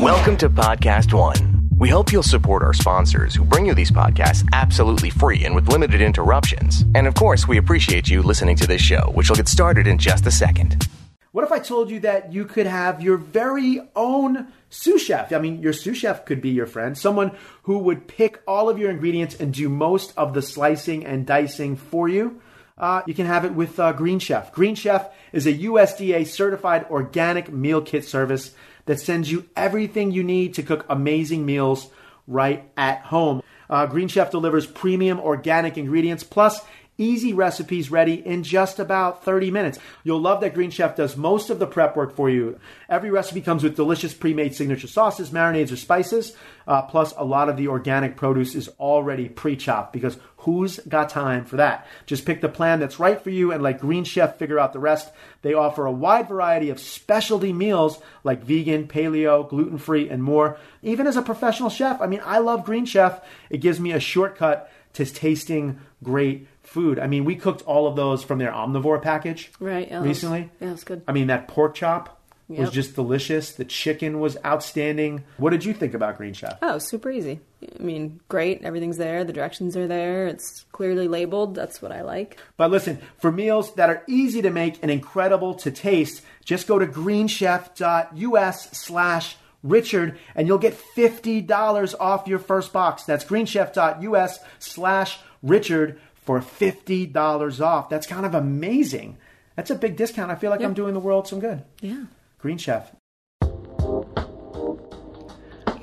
Welcome to Podcast One. We hope you'll support our sponsors who bring you these podcasts absolutely free and with limited interruptions. And of course, we appreciate you listening to this show, which will get started in just a second. What if I told you that you could have your very own sous chef? I mean, your sous chef could be your friend, someone who would pick all of your ingredients and do most of the slicing and dicing for you. Uh, you can have it with uh, Green Chef. Green Chef is a USDA certified organic meal kit service that sends you everything you need to cook amazing meals right at home. Uh, Green Chef delivers premium organic ingredients plus easy recipes ready in just about 30 minutes. You'll love that Green Chef does most of the prep work for you. Every recipe comes with delicious pre made signature sauces, marinades, or spices. Uh, plus, a lot of the organic produce is already pre chopped because who's got time for that? Just pick the plan that's right for you and let Green Chef figure out the rest. They offer a wide variety of specialty meals like vegan, paleo, gluten free, and more. Even as a professional chef, I mean, I love Green Chef. It gives me a shortcut to tasting great food. I mean, we cooked all of those from their omnivore package Right. Yeah, that was- recently. yeah, that's good. I mean, that pork chop was just delicious. The chicken was outstanding. What did you think about Green Chef? Oh, super easy. I mean, great. Everything's there. The directions are there. It's clearly labeled. That's what I like. But listen, for meals that are easy to make and incredible to taste, just go to greenchef.us slash Richard and you'll get $50 off your first box. That's greenchef.us slash Richard for $50 off. That's kind of amazing. That's a big discount. I feel like Yeah. I'm doing the world some good. Yeah. Green Chef.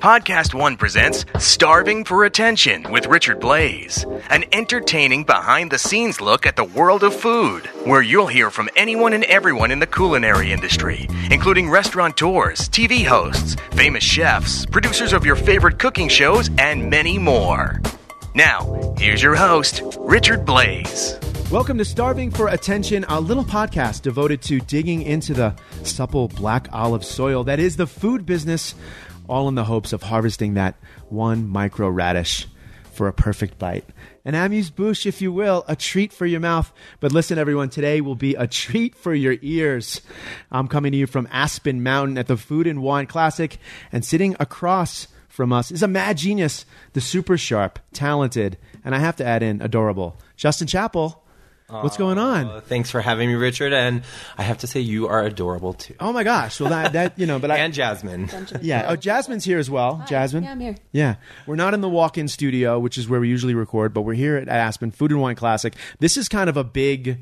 Podcast One presents Starving for Attention with Richard Blais, an entertaining behind the scenes look at the world of food, where you'll hear from anyone and everyone in the culinary industry, including restaurateurs, TV hosts, famous chefs, producers of your favorite cooking shows, and many more. Now, here's your host, Richard Blais. Welcome to Starving for Attention, a little podcast devoted to digging into the supple black olive soil that is the food business, all in the hopes of harvesting that one micro radish for a perfect bite. An amuse bouche, if you will, a treat for your mouth. But listen, everyone, today will be a treat for your ears. I'm coming to you from Aspen Mountain at the Food and Wine Classic, and sitting across from us is a mad genius, the super sharp, talented, and I have to add in adorable, Justin Chapple. What's going on? Uh, thanks for having me, Richard. And I have to say, you are adorable too. Oh my gosh! Well, that that you know, but I and Jasmine. yeah. Oh, Jasmine's here as well. Jasmine. Yeah, I'm here. Yeah, we're not in the walk-in studio, which is where we usually record, but we're here at Aspen Food and Wine Classic. This is kind of a big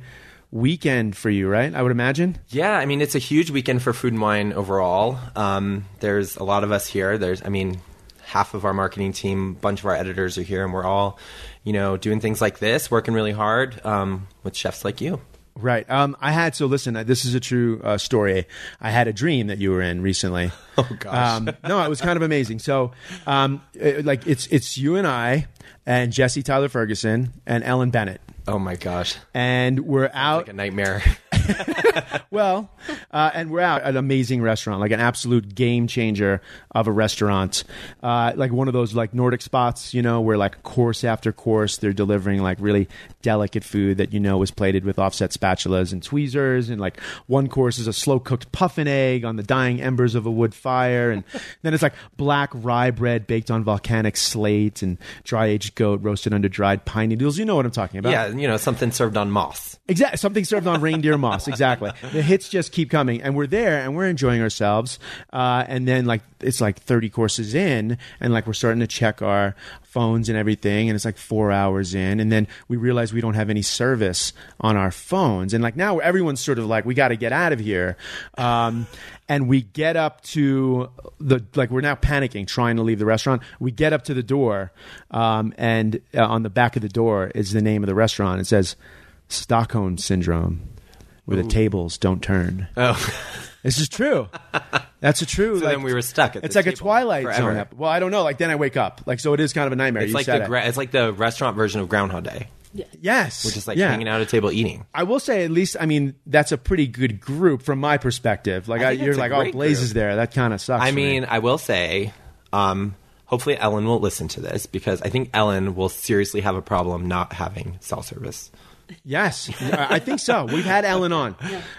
weekend for you, right? I would imagine. Yeah, I mean, it's a huge weekend for food and wine overall. Um, there's a lot of us here. There's, I mean, half of our marketing team, a bunch of our editors are here, and we're all, you know, doing things like this, working really hard um, with chefs like you. Right. Um, I had so listen. uh, This is a true uh, story. I had a dream that you were in recently. Oh, gosh. Um, no, it was kind of amazing. So, um, it- like it's it's you and I and Jesse Tyler Ferguson and Ellen Bennett, Oh my gosh, and we're out. like a nightmare. Well, uh, and we're out at an amazing restaurant, like an absolute game changer of a restaurant, uh, like one of those like Nordic spots, you know, where like course after course they're delivering like really delicate food that you know is plated with offset spatulas and tweezers, and like one course is a slow cooked puffin egg on the dying embers of a wood fire, and then it's like black rye bread baked on volcanic slate and dry aged goat roasted under dried pine needles. You know what I'm talking about? yeah, you know, something served on moss. Exactly. Something served on reindeer moss. Exactly. The hits just keep coming, and we're there, and we're enjoying ourselves. Uh, and then, like, it's like thirty courses in, and like we're starting to check our phones and everything, and it's like four hours in, and then we realize we don't have any service on our phones, and like now everyone's sort of like, we got to get out of here. Um, and we get up to the like we're now panicking, trying to leave the restaurant. We get up to the door, um, and uh, on the back of the door is the name of the restaurant. It says Stockholm Syndrome, where the tables don't turn. Oh, This is true. That's a true. So like, then we were stuck at It's like a Twilight forever. Zone. Well, I don't know. Like then I wake up. Like so, it is kind of a nightmare. it's you like the gra- it's like the restaurant version of Groundhog Day. yes, We're just like yeah. hanging out at a table eating. I will say, at least, I mean, that's a pretty good group from my perspective. Like, I I you're like, oh, Blais is there. That kind of sucks. I for me. mean, I will say, um, hopefully Ellen will listen to this because I think Ellen will seriously have a problem not having cell service. Yes, I I think so. We've had Ellen on,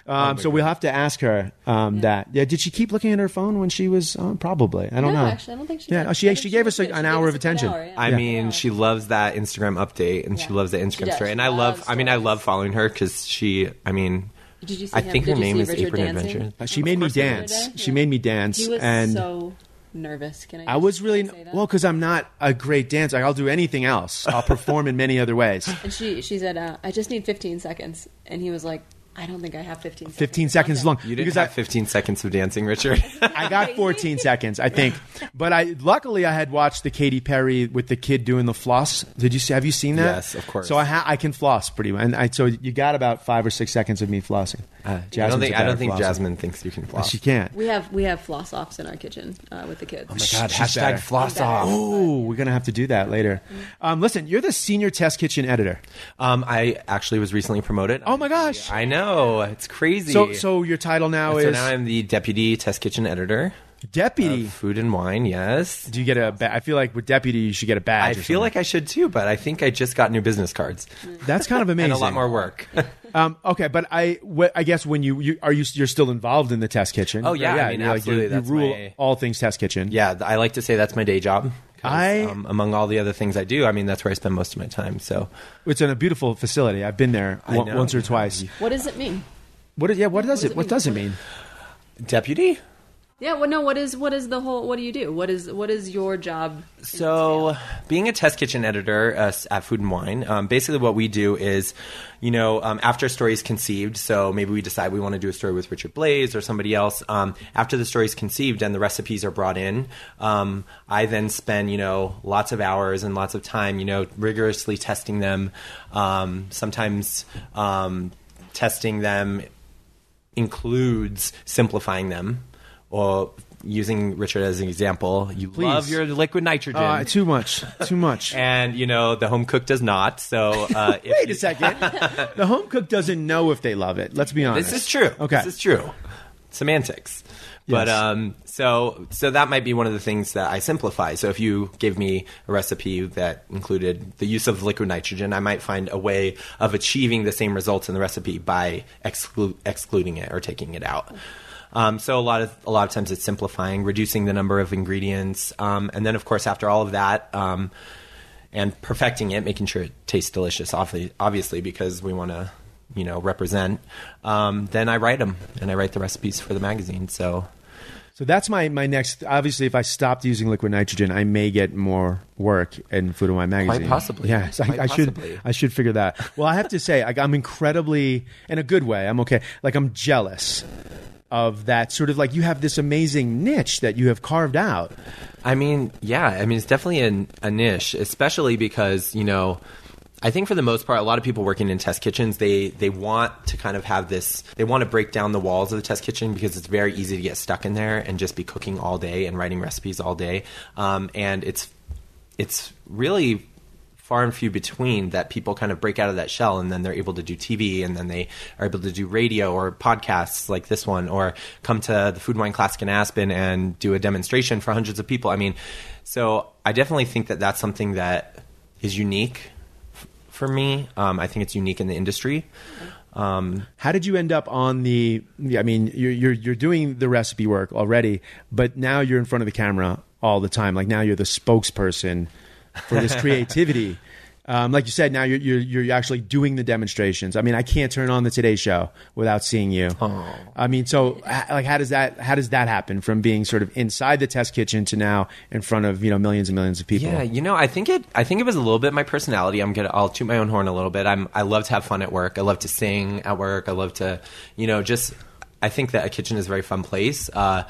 Oh um, so we'll have to ask her um, that. Yeah, did she keep looking at her phone when she was on? Probably. I don't no, know. actually, I don't think she. Yeah, did. oh, she- I she gave us, was an hour of us a good attention. hour, yeah. I mean, she loves that Instagram update, and she loves the Instagram story. And I love. loves I mean, I love following her because she. I mean, Did you see I him? think her Did you name is Richard Apron dancing? Adventure. Uh, she made me course he did. dance. She made me dance, He was and so nervous. Can I? I was really well because I'm not a great dancer. I'll do anything else. I'll perform in many other ways. And she she said, uh, "I just need 15 seconds," and he was like, "I don't think I have 15 seconds." 15 seconds long. you didn't because have I, 15 seconds of dancing, Richard. I got 14 seconds, I think. But I luckily I had watched the Katy Perry with the kid doing the floss. Did you see? Have you seen that? Yes, of course. So I ha- I can floss pretty well, and I, so you got about five or six seconds of me flossing. Uh, I don't think. a I better don't think flosser. Jasmine thinks you can floss. She can't. We have we have floss offs in our kitchen uh, with the kids. Oh my god, She's hashtag better. floss I'm better. off. Oh, we're gonna have to do that later. Um, listen, you're the senior test kitchen editor. Um, I actually was recently promoted. Oh my gosh! I know it's crazy. So, so your title now is So is now I'm the deputy test kitchen editor deputy. of Food and Wine. Yes, Do you get a? Ba- I feel like with deputy, you should get a badge. I feel something. like I should too, but I think I just got new business cards that's kind of amazing. and a lot more work. Um, okay, but I, wh- I guess when you, you are you you're still involved in the test kitchen? Oh, yeah, yeah. I mean, you're like- absolutely, You, you rule my- all things test kitchen. yeah, I like to say that's my day job. 'Cause, I- um, among all the other things I do, I mean that's where I spend most of my time. So it's in a beautiful facility. I've been there I one- know. once or twice. What does it mean? What? is- Yeah. What does does it? it What does it mean? deputy. Yeah, well, no. What is what is the whole? What do you do? What is what is your job? So, being a test kitchen editor uh, at Food and Wine, um, basically what we do is, you know, um, after a story is conceived, so maybe we decide we want to do a story with Richard Blais or somebody else. Um, after the story is conceived and the recipes are brought in, um, I then spend, you know, lots of hours and lots of time, you know, rigorously testing them. Um, sometimes um, testing them includes simplifying them or using Richard as an example. You Please. love your liquid nitrogen. Uh, too much. Too much. and you know the home cook does not. So uh, Wait you- a second. the home cook doesn't know if they love it. Let's be honest. This is true. Okay. this is true. Semantics. But Yes. um, so so that might be one of the things that I simplify. So if you gave me a recipe that included the use of liquid nitrogen, I might find a way of achieving the same results in the recipe by exclu- excluding it or taking it out. Um, so a lot of a lot of times it's simplifying, reducing the number of ingredients, um, and then of course after all of that. Um, and perfecting it, making sure it tastes delicious, obviously, because we want to, you know, represent. Um, then I write them, and I write the recipes for the magazine. So So that's my, my next. Obviously, if I stopped using liquid nitrogen, I may get more work in Food and Wine magazine. possibly. Yes, I, Quite I should. possibly. I should figure that. Well, I have to say, like, I'm incredibly, in a good way. I'm okay. Like, I'm jealous of that sort of like you have this amazing niche that you have carved out. I mean, yeah, I mean, it's definitely a, a niche, especially because you know, I think for the most part, a lot of people working in test kitchens, they they want to kind of have this. They want to break down the walls of the test kitchen because it's very easy to get stuck in there and just be cooking all day and writing recipes all day, um, and it's it's really far and few between that people kind of break out of that shell and then they're able to do TV and then they are able to do radio or podcasts like this one or come to the Food Wine Classic in Aspen and do a demonstration for hundreds of people. I mean, so I definitely think that that's something that is unique f- for me. Um, I think it's unique in the industry. Um, How did you end up on the? I mean, you're you're you're doing the recipe work already, but now you're in front of the camera all the time. Like now you're the spokesperson for this creativity. Um, like you said, now you're, you're you're actually doing the demonstrations. I mean, I can't turn on the Today Show without seeing you. I mean, so like, how does that how does that happen from being sort of inside the test kitchen to now in front of you know millions and millions of people? Yeah, you know, I think it. I think it was a little bit my personality. I'm gonna. I'll toot my own horn a little bit. I'm. I love to have fun at work. I love to sing at work. I love to, you know, just. I think that a kitchen is a very fun place. Uh,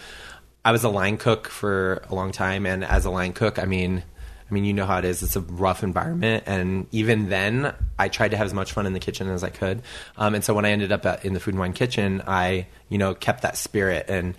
I was a line cook for a long time, and as a line cook, I mean, I mean, you know how it is. It's a rough environment, and even then, I tried to have as much fun in the kitchen as I could. Um, and so when I ended up at, in the food and wine kitchen, I, you know, kept that spirit and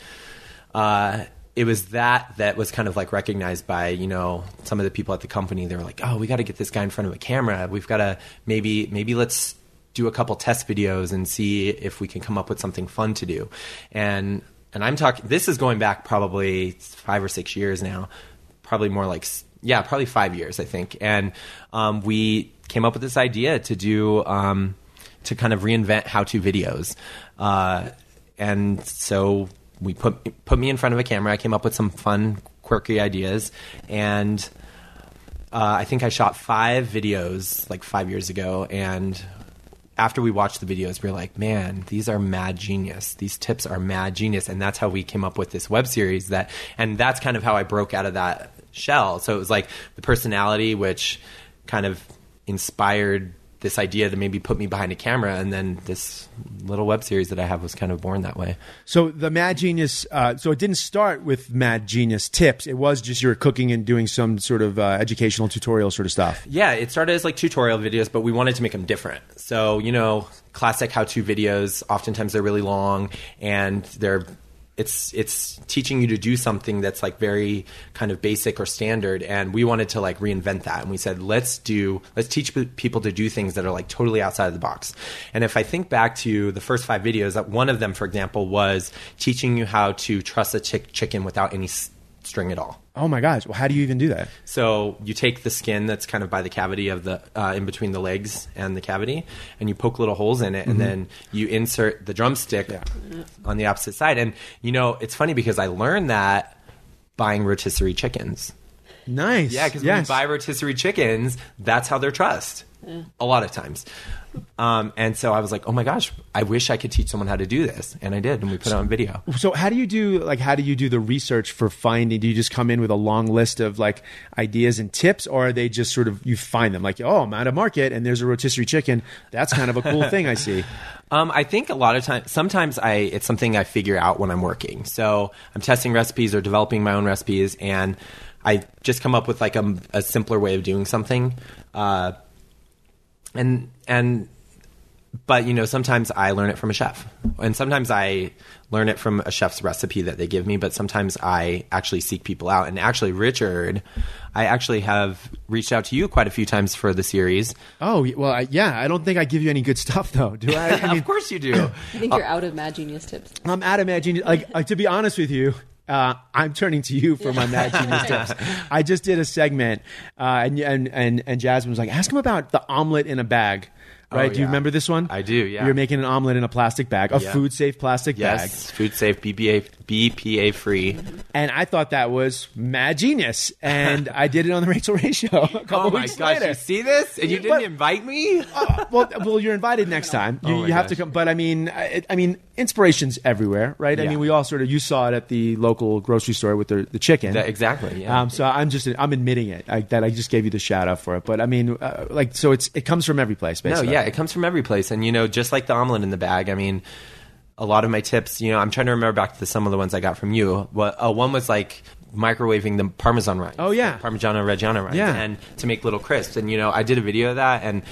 uh, it was that that was kind of like recognized by you know some of the people at the company. They were like, "Oh, we got to get this guy in front of a camera. We've got to maybe maybe let's do a couple test videos and see if we can come up with something fun to do." And and I'm talking. This is going back probably five or six years now. Probably more like yeah, probably five years I think. And um, we came up with this idea to do. Um, to kind of reinvent how-to videos, uh, and so we put put me in front of a camera. I came up with some fun, quirky ideas, and uh, I think I shot five videos like five years ago, and after we watched the videos, we were like, man, these are mad genius. These tips are mad genius. And that's how we came up with this web series that, and that's kind of how I broke out of that shell. So it was like the personality, which kind of inspired this idea to maybe put me behind a camera. And then this little web series that I have was kind of born that way. So the Mad Genius. Uh, so it didn't start with Mad Genius tips. It was just you were cooking and doing some sort of uh, educational tutorial sort of stuff. Yeah, it started as like tutorial videos, but we wanted to make them different. So, you know, classic how to videos, oftentimes they're really long and they're it's it's teaching you to do something that's like very kind of basic or standard and we wanted to like reinvent that. And we said let's do let's teach people to do things that are like totally outside of the box. And if i think back to the first five videos that one of them for example was teaching you how to truss a chick- chicken without any s- string at all Oh my gosh! Well, how do you even do that? so you take the skin that's kind of by the cavity of the uh, in between the legs and the cavity, and you poke little holes in it, and then you insert the drumstick on the opposite side. And you know, it's funny because I learned that buying rotisserie chickens. Nice. Yeah, because yes. when you buy rotisserie chickens, that's how they're trussed. A lot of times. Um, and so I was like, oh my gosh, I wish I could teach someone how to do this. And I did, and we put it on video. So how do you do like how do you do the research for finding? Do you just come in with a long list of like ideas and tips, or are they just sort of you find them like oh I'm at a market and there's a rotisserie chicken? That's kind of a cool thing I see. Um, I think a lot of times, sometimes I it's something I figure out when I'm working. So I'm testing recipes or developing my own recipes, and I just come up with like a, a simpler way of doing something. Uh, and and but you know sometimes I learn it from a chef, and sometimes I learn it from a chef's recipe that they give me. But sometimes I actually seek people out, and actually Richard, I actually have reached out to you quite a few times for the series. Oh well, I, yeah. I don't think I give you any good stuff though, do I? I mean, of course you do. I think you're out of Mad Genius tips. I'm at Imagine. Like uh, to be honest with you, uh, I'm turning to you for my Mad Genius tips. I just did a segment, uh, and and and and Jasmine was like, "Ask him about the omelet in a bag." Right? Oh, Do you yeah. remember this one? I do, yeah. You're making an omelet in a plastic bag, a Yeah. food safe plastic bag. Yes, food safe, BPA, BPA free. And I thought that was mad genius. And I did it on the Rachael Ray show a couple Oh my weeks gosh, later. you see this? And you didn't But- invite me? Uh, well, well, you're invited next time. You, Oh you have to come. But I mean, I, I mean, inspiration's everywhere, right? I mean, we all sort of you saw it at the local grocery store with the, the chicken. That- exactly, yeah. Um, so I'm just I'm admitting it I, that I just gave you the shout out for it. But I mean, uh, like, so it's it comes from every place, No, basically. yeah, it comes from every place. And, you know, just like the omelet in the bag, I mean, a lot of my tips, you know, I'm trying to remember back to some of the ones I got from you. What, uh, one was like microwaving the Parmesan rinds. Oh, yeah. Parmigiano Reggiano rinds. Yeah. And to make little crisps. And, you know, I did a video of that and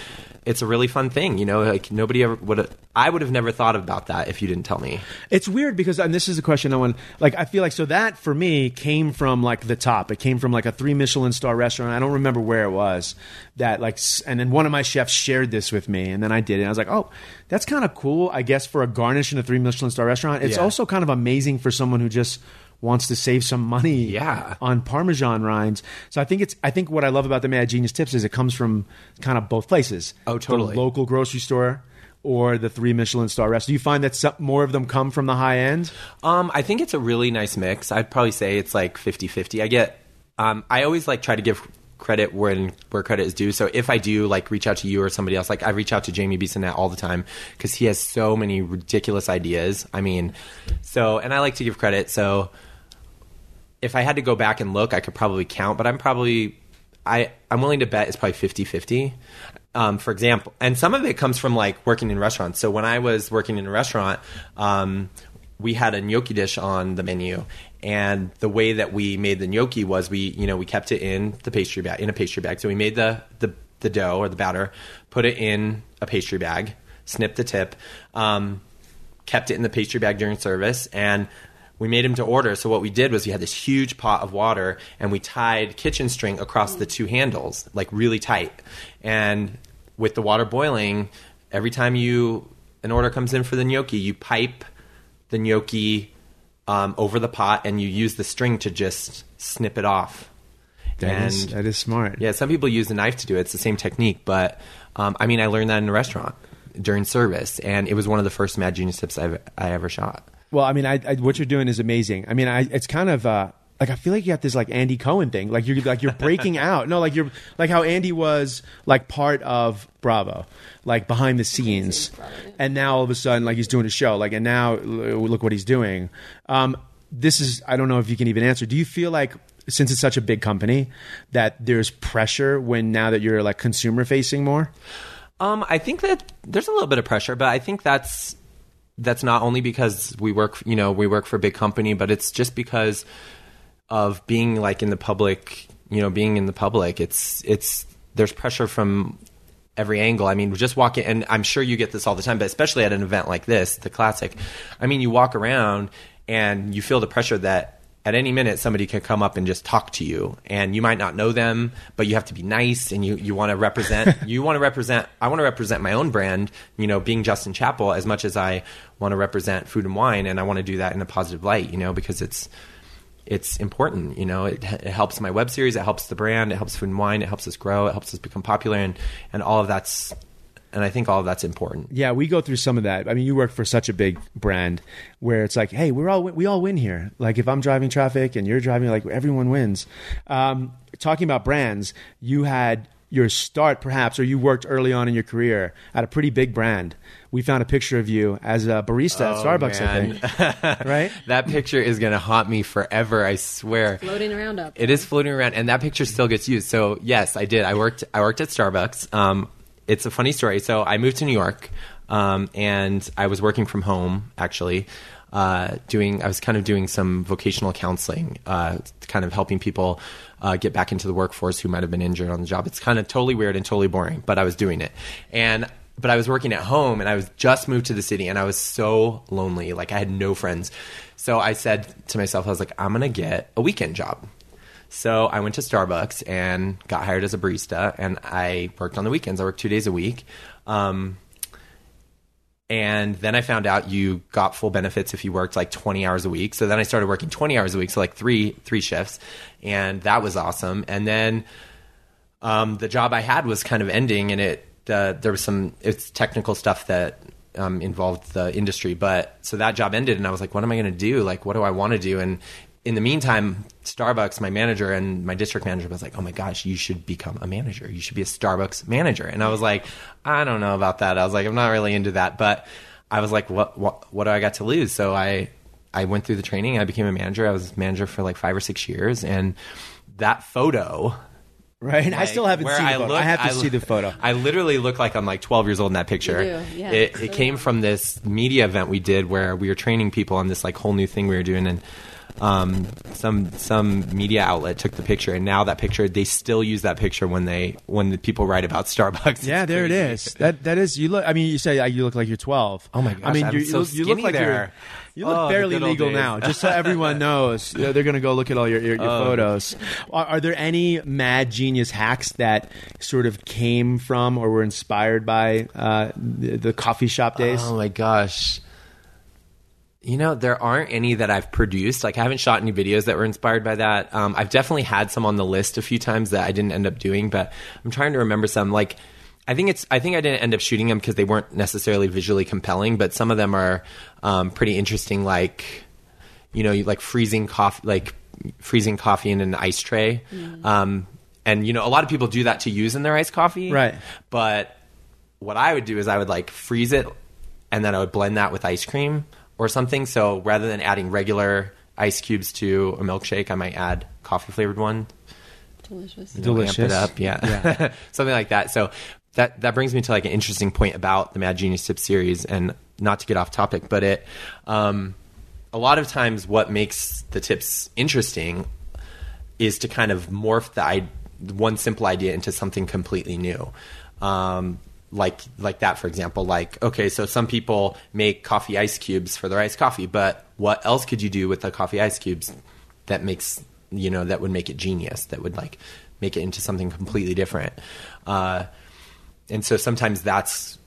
it's a really fun thing. You know, like nobody ever would I would have never thought about that if you didn't tell me. It's weird because, and this is a question I want. Like, I feel like so that for me came from like the top. It came from like a three Michelin star restaurant. I don't remember where it was. That like, and then one of my chefs shared this with me, and then I did it. I was like, oh, that's kind of cool. I guess for a garnish in a three Michelin star restaurant, it's Yeah. also kind of amazing for someone who just wants to save some money Yeah. on parmesan rinds so i think it's i think what i love about the mad genius tips is it comes from kind of both places Oh, totally. the local grocery store or the three Michelin star restaurant. Do you find that some, more of them come from the high end? Um, I think it's a really nice mix. I'd probably say it's like 50-50. I get um, I always like try to give credit when where credit is due. So if I do like reach out to you or somebody else, like I reach out to Jamie Bissonnette all the time because he has so many ridiculous ideas. I mean, so and I like to give credit. So if I had to go back and look, I could probably count, but I'm probably I I'm willing to bet it's probably 50-50. Um, for example, and some of it comes from like working in restaurants. So when I was working in a restaurant, um, we had a gnocchi dish on the menu, and the way that we made the gnocchi was we you know we kept it in the pastry bag in a pastry bag. So we made the the the dough or the batter, put it in a pastry bag, snipped the tip, um, kept it in the pastry bag during service, and we made him to order. So what we did was we had this huge pot of water, and we tied kitchen string across the two handles, like really tight. And with the water boiling, every time you an order comes in for the gnocchi, you pipe the gnocchi um, over the pot, and you use the string to just snip it off. That is, And- that is smart. Yeah, some people use a knife to do it. It's the same technique, but um, I mean, I learned that in a restaurant. during service, and it was one of the first Mad Genius tips I've, I ever shot. Well, I mean, I, I, what you're doing is amazing. I mean, I, it's kind of uh, like I feel like you got this like Andy Cohen thing. Like you're like you're breaking out. No, like you're like how Andy was like part of Bravo, like behind the scenes, and now all of a sudden like he's doing a show. Like and now look what he's doing. Um, this is I don't know if you can even answer. Do you feel like since it's such a big company that there's pressure when now that you're like consumer facing more? Um, I think that there's a little bit of pressure, but I think that's that's not only because we work, you know, we work for a big company, but it's just because of being like in the public, you know, being in the public. It's it's there's pressure from every angle. I mean, just walking, and I'm sure you get this all the time, but especially at an event like this, the classic. I mean, you walk around and you feel the pressure that at any minute somebody can come up and just talk to you and you might not know them but you have to be nice and you, you want to represent you want to represent i want to represent my own brand you know being Justin Chapple as much as i want to represent food and wine and i want to do that in a positive light you know because it's it's important you know it, it helps my web series it helps the brand it helps food and wine it helps us grow it helps us become popular and and all of that's and i think all of that's important Yeah, we go through some of that. I mean, you work for such a big brand where it's like, hey, we're all we all win here. Like if I'm driving traffic and you're driving, like everyone wins. Um, talking about brands, you had your start perhaps, or you worked early on in your career at a pretty big brand. We found a picture of you as a barista at Starbucks, I think. right? that picture is going to haunt me forever i swear Floating around up. It is floating around, and that picture still gets used. So yes, I did. I worked. I worked at Starbucks. Um, it's a funny story. So I moved to New York, um, and I was working from home actually. Uh, doing, I was kind of doing some vocational counseling, uh, kind of helping people uh, get back into the workforce who might have been injured on the job. It's kind of totally weird and totally boring, but I was doing it, and but I was working at home, and I was just moved to the city, and I was so lonely, like I had no friends. So I said to myself, I was like, I'm gonna get a weekend job. So I went to Starbucks and got hired as a barista, and I worked on the weekends. I worked two days a week. Um, and then I found out you got full benefits if you worked like 20 hours a week. So then I started working 20 hours a week, so like three three shifts, and that was awesome. And then um, the job I had was kind of ending, and it uh, there was some it's technical stuff that um, involved the industry, but so that job ended, and I was like, what am I going to do? Like, what do I want to do? And in the meantime, Starbucks, my manager and my district manager was like, "Oh my gosh, you should become a manager. You should be a Starbucks manager." And I was like, "I don't know about that." I was like, "I'm not really into that." But I was like, "What? What? What do I got to lose?" So I, I went through the training. I became a manager. I was manager for like five or six years, and that photo. Right. I still haven't where seen the photo. I look- have to lo- see the photo. I literally look like I'm like 12 years old in that picture. Yeah. It, So it came young. from this media event we did where we were training people on this like whole new thing we were doing, and um, some some media outlet took the picture, and now that picture they still use that picture when they when the people write about Starbucks. Yeah, It's there it crazy. is. That that is. You look. I mean, you say you look like you're 12. Oh my gosh, I mean, I'm you, so you look, you look skinny like there. You look Oh, barely legal days. now, just so everyone knows. You know, they're going to go look at all your your, your Oh. photos. Are, are there any mad genius hacks that sort of came from or were inspired by uh, the, the coffee shop days? Oh my gosh. You know, there aren't any that I've produced. Like, I haven't shot any videos that were inspired by that. Um, I've definitely had some on the list a few times that I didn't end up doing, but I'm trying to remember some. Like, I think it's. I think I didn't end up shooting them because they weren't necessarily visually compelling, but some of them are um, pretty interesting. Like, you know, you- like freezing coffee, like freezing coffee in an ice tray. Um, and you know, a lot of people do that to use in their iced coffee, Right. But what I would do is I would like freeze it and then I would blend that with ice cream or something. So rather than adding regular ice cubes to a milkshake, I might add coffee flavored one. Delicious. you know, amp Delicious. it up, yeah, something like that. So that that brings me to like an interesting point about the Mad Genius Tip series, and not to get off topic, but it. Um, a lot of times, what makes the tips interesting is to kind of morph the I- one simple idea into something completely new. Um, like like that, for example. Like okay, so some people make coffee ice cubes for their iced coffee, but what else could you do with the coffee ice cubes that makes you know that would make it genius? That would like make it into something completely different. Uh, and so sometimes that's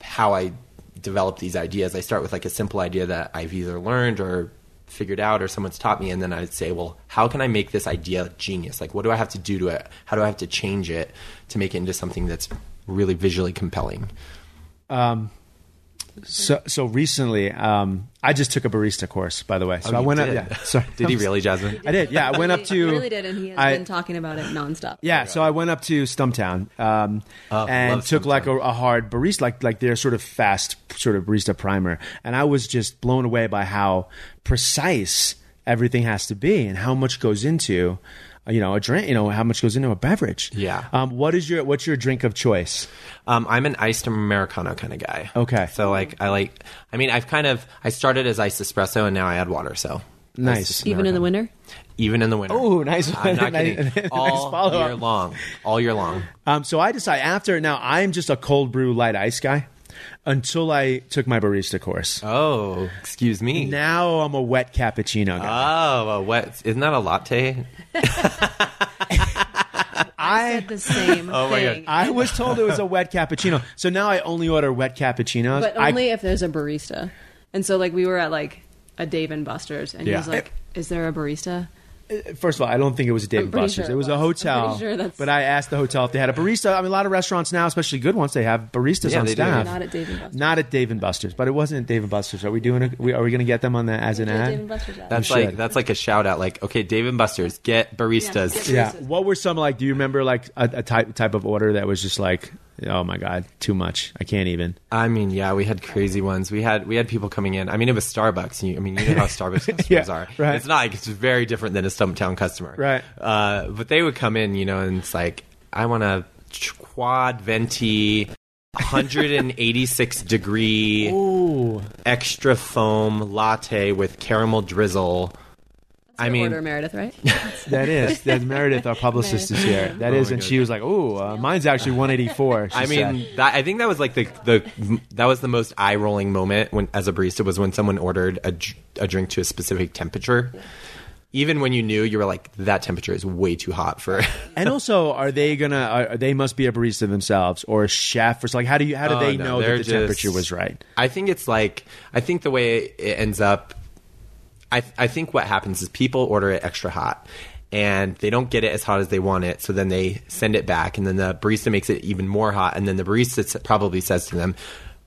how I develop these ideas. I start with like a simple idea that I've either learned or figured out or someone's taught me and then I'd say, well, how can I make this idea genius? Like what do I have to do to it? How do I have to change it to make it into something that's really visually compelling? Um, so, so recently, um, I just took a barista course, by the way. So Oh, I went did? up. Yeah, sorry. Did he really, Jasmine? I did. Yeah, I went up He to. really did, and he has I- been talking about it nonstop. Yeah, so I went up to Stumptown um, Oh, and love took like a, a hard barista, like like their sort of fast sort of barista primer, and I was just blown away by how precise everything has to be and how much goes into, uh, you know, a drink. You know, how much goes into a beverage. Yeah. Um, what is your what's your drink of choice? Um, I'm an iced americano kind of guy. Okay. So like I like. I mean, I've kind of I started as iced espresso and now I add water. So Nice. Even in the winter. Even in the winter. Oh, nice I'm not Nice- kidding. nice All follow-up. year long. All year long. Um, so I decide after now I'm just a cold brew light ice guy until I took my barista course. Oh, excuse me. Now I'm a wet cappuccino guy. Oh, a wet. Isn't that a latte? I Said the same Oh my thing. I was told it was a wet cappuccino. So now I only order wet cappuccinos. But I- only if there's a barista. And so, like, we were at like a Dave and Buster's, and he was like, "Is there a barista?" First of all, I don't think it was a Dave I'm and pretty Buster's. sure it it was a was. I'm hotel. sure that's- But I asked the hotel if they had a barista. I mean, a lot of restaurants now, especially good ones, they have baristas Yeah, on they do. staff. Not at Dave and Buster's. Not at Dave and Buster's, but it wasn't at Dave and Buster's. Are we doing? A, we, are we going to get them on the as an Dave ad? and Buster's. That's You like should. that's like a shout out. Like, okay, Dave and Buster's, get baristas. get Yeah. What were some like? Do you remember like a, a type type of order that was just like, oh my god, too much. I can't even. I mean, yeah, we had crazy ones. We had we had people coming in. I mean, it was Starbucks. You, I mean, you know how Starbucks customers Yeah, are. right. It's not like it's very different than a Stumptown customer. Right. Uh, but they would come in, you know, and it's like, I want a quad venti, 186 degree Ooh. extra foam latte with caramel drizzle. I mean, order Meredith, right? That is. That Meredith, our publicist, is here. That Oh is, and God. she was like, "Ooh, uh, mine's actually 184." she I mean, that, I think that was like the the that was the most eye rolling moment when as a barista was when someone ordered a, a drink to a specific temperature. Even when you knew, you were like, that temperature is way too hot for. and also, are they gonna? Are, they must be a barista themselves or a chef or something. Like, how do you? How do Oh, they no, know that the just- temperature was right? I think it's like I think the way it ends up. I I think what happens is people order it extra hot. And they don't get it as hot as they want it, so then they send it back, and then the barista makes it even more hot, and then the barista probably says to them,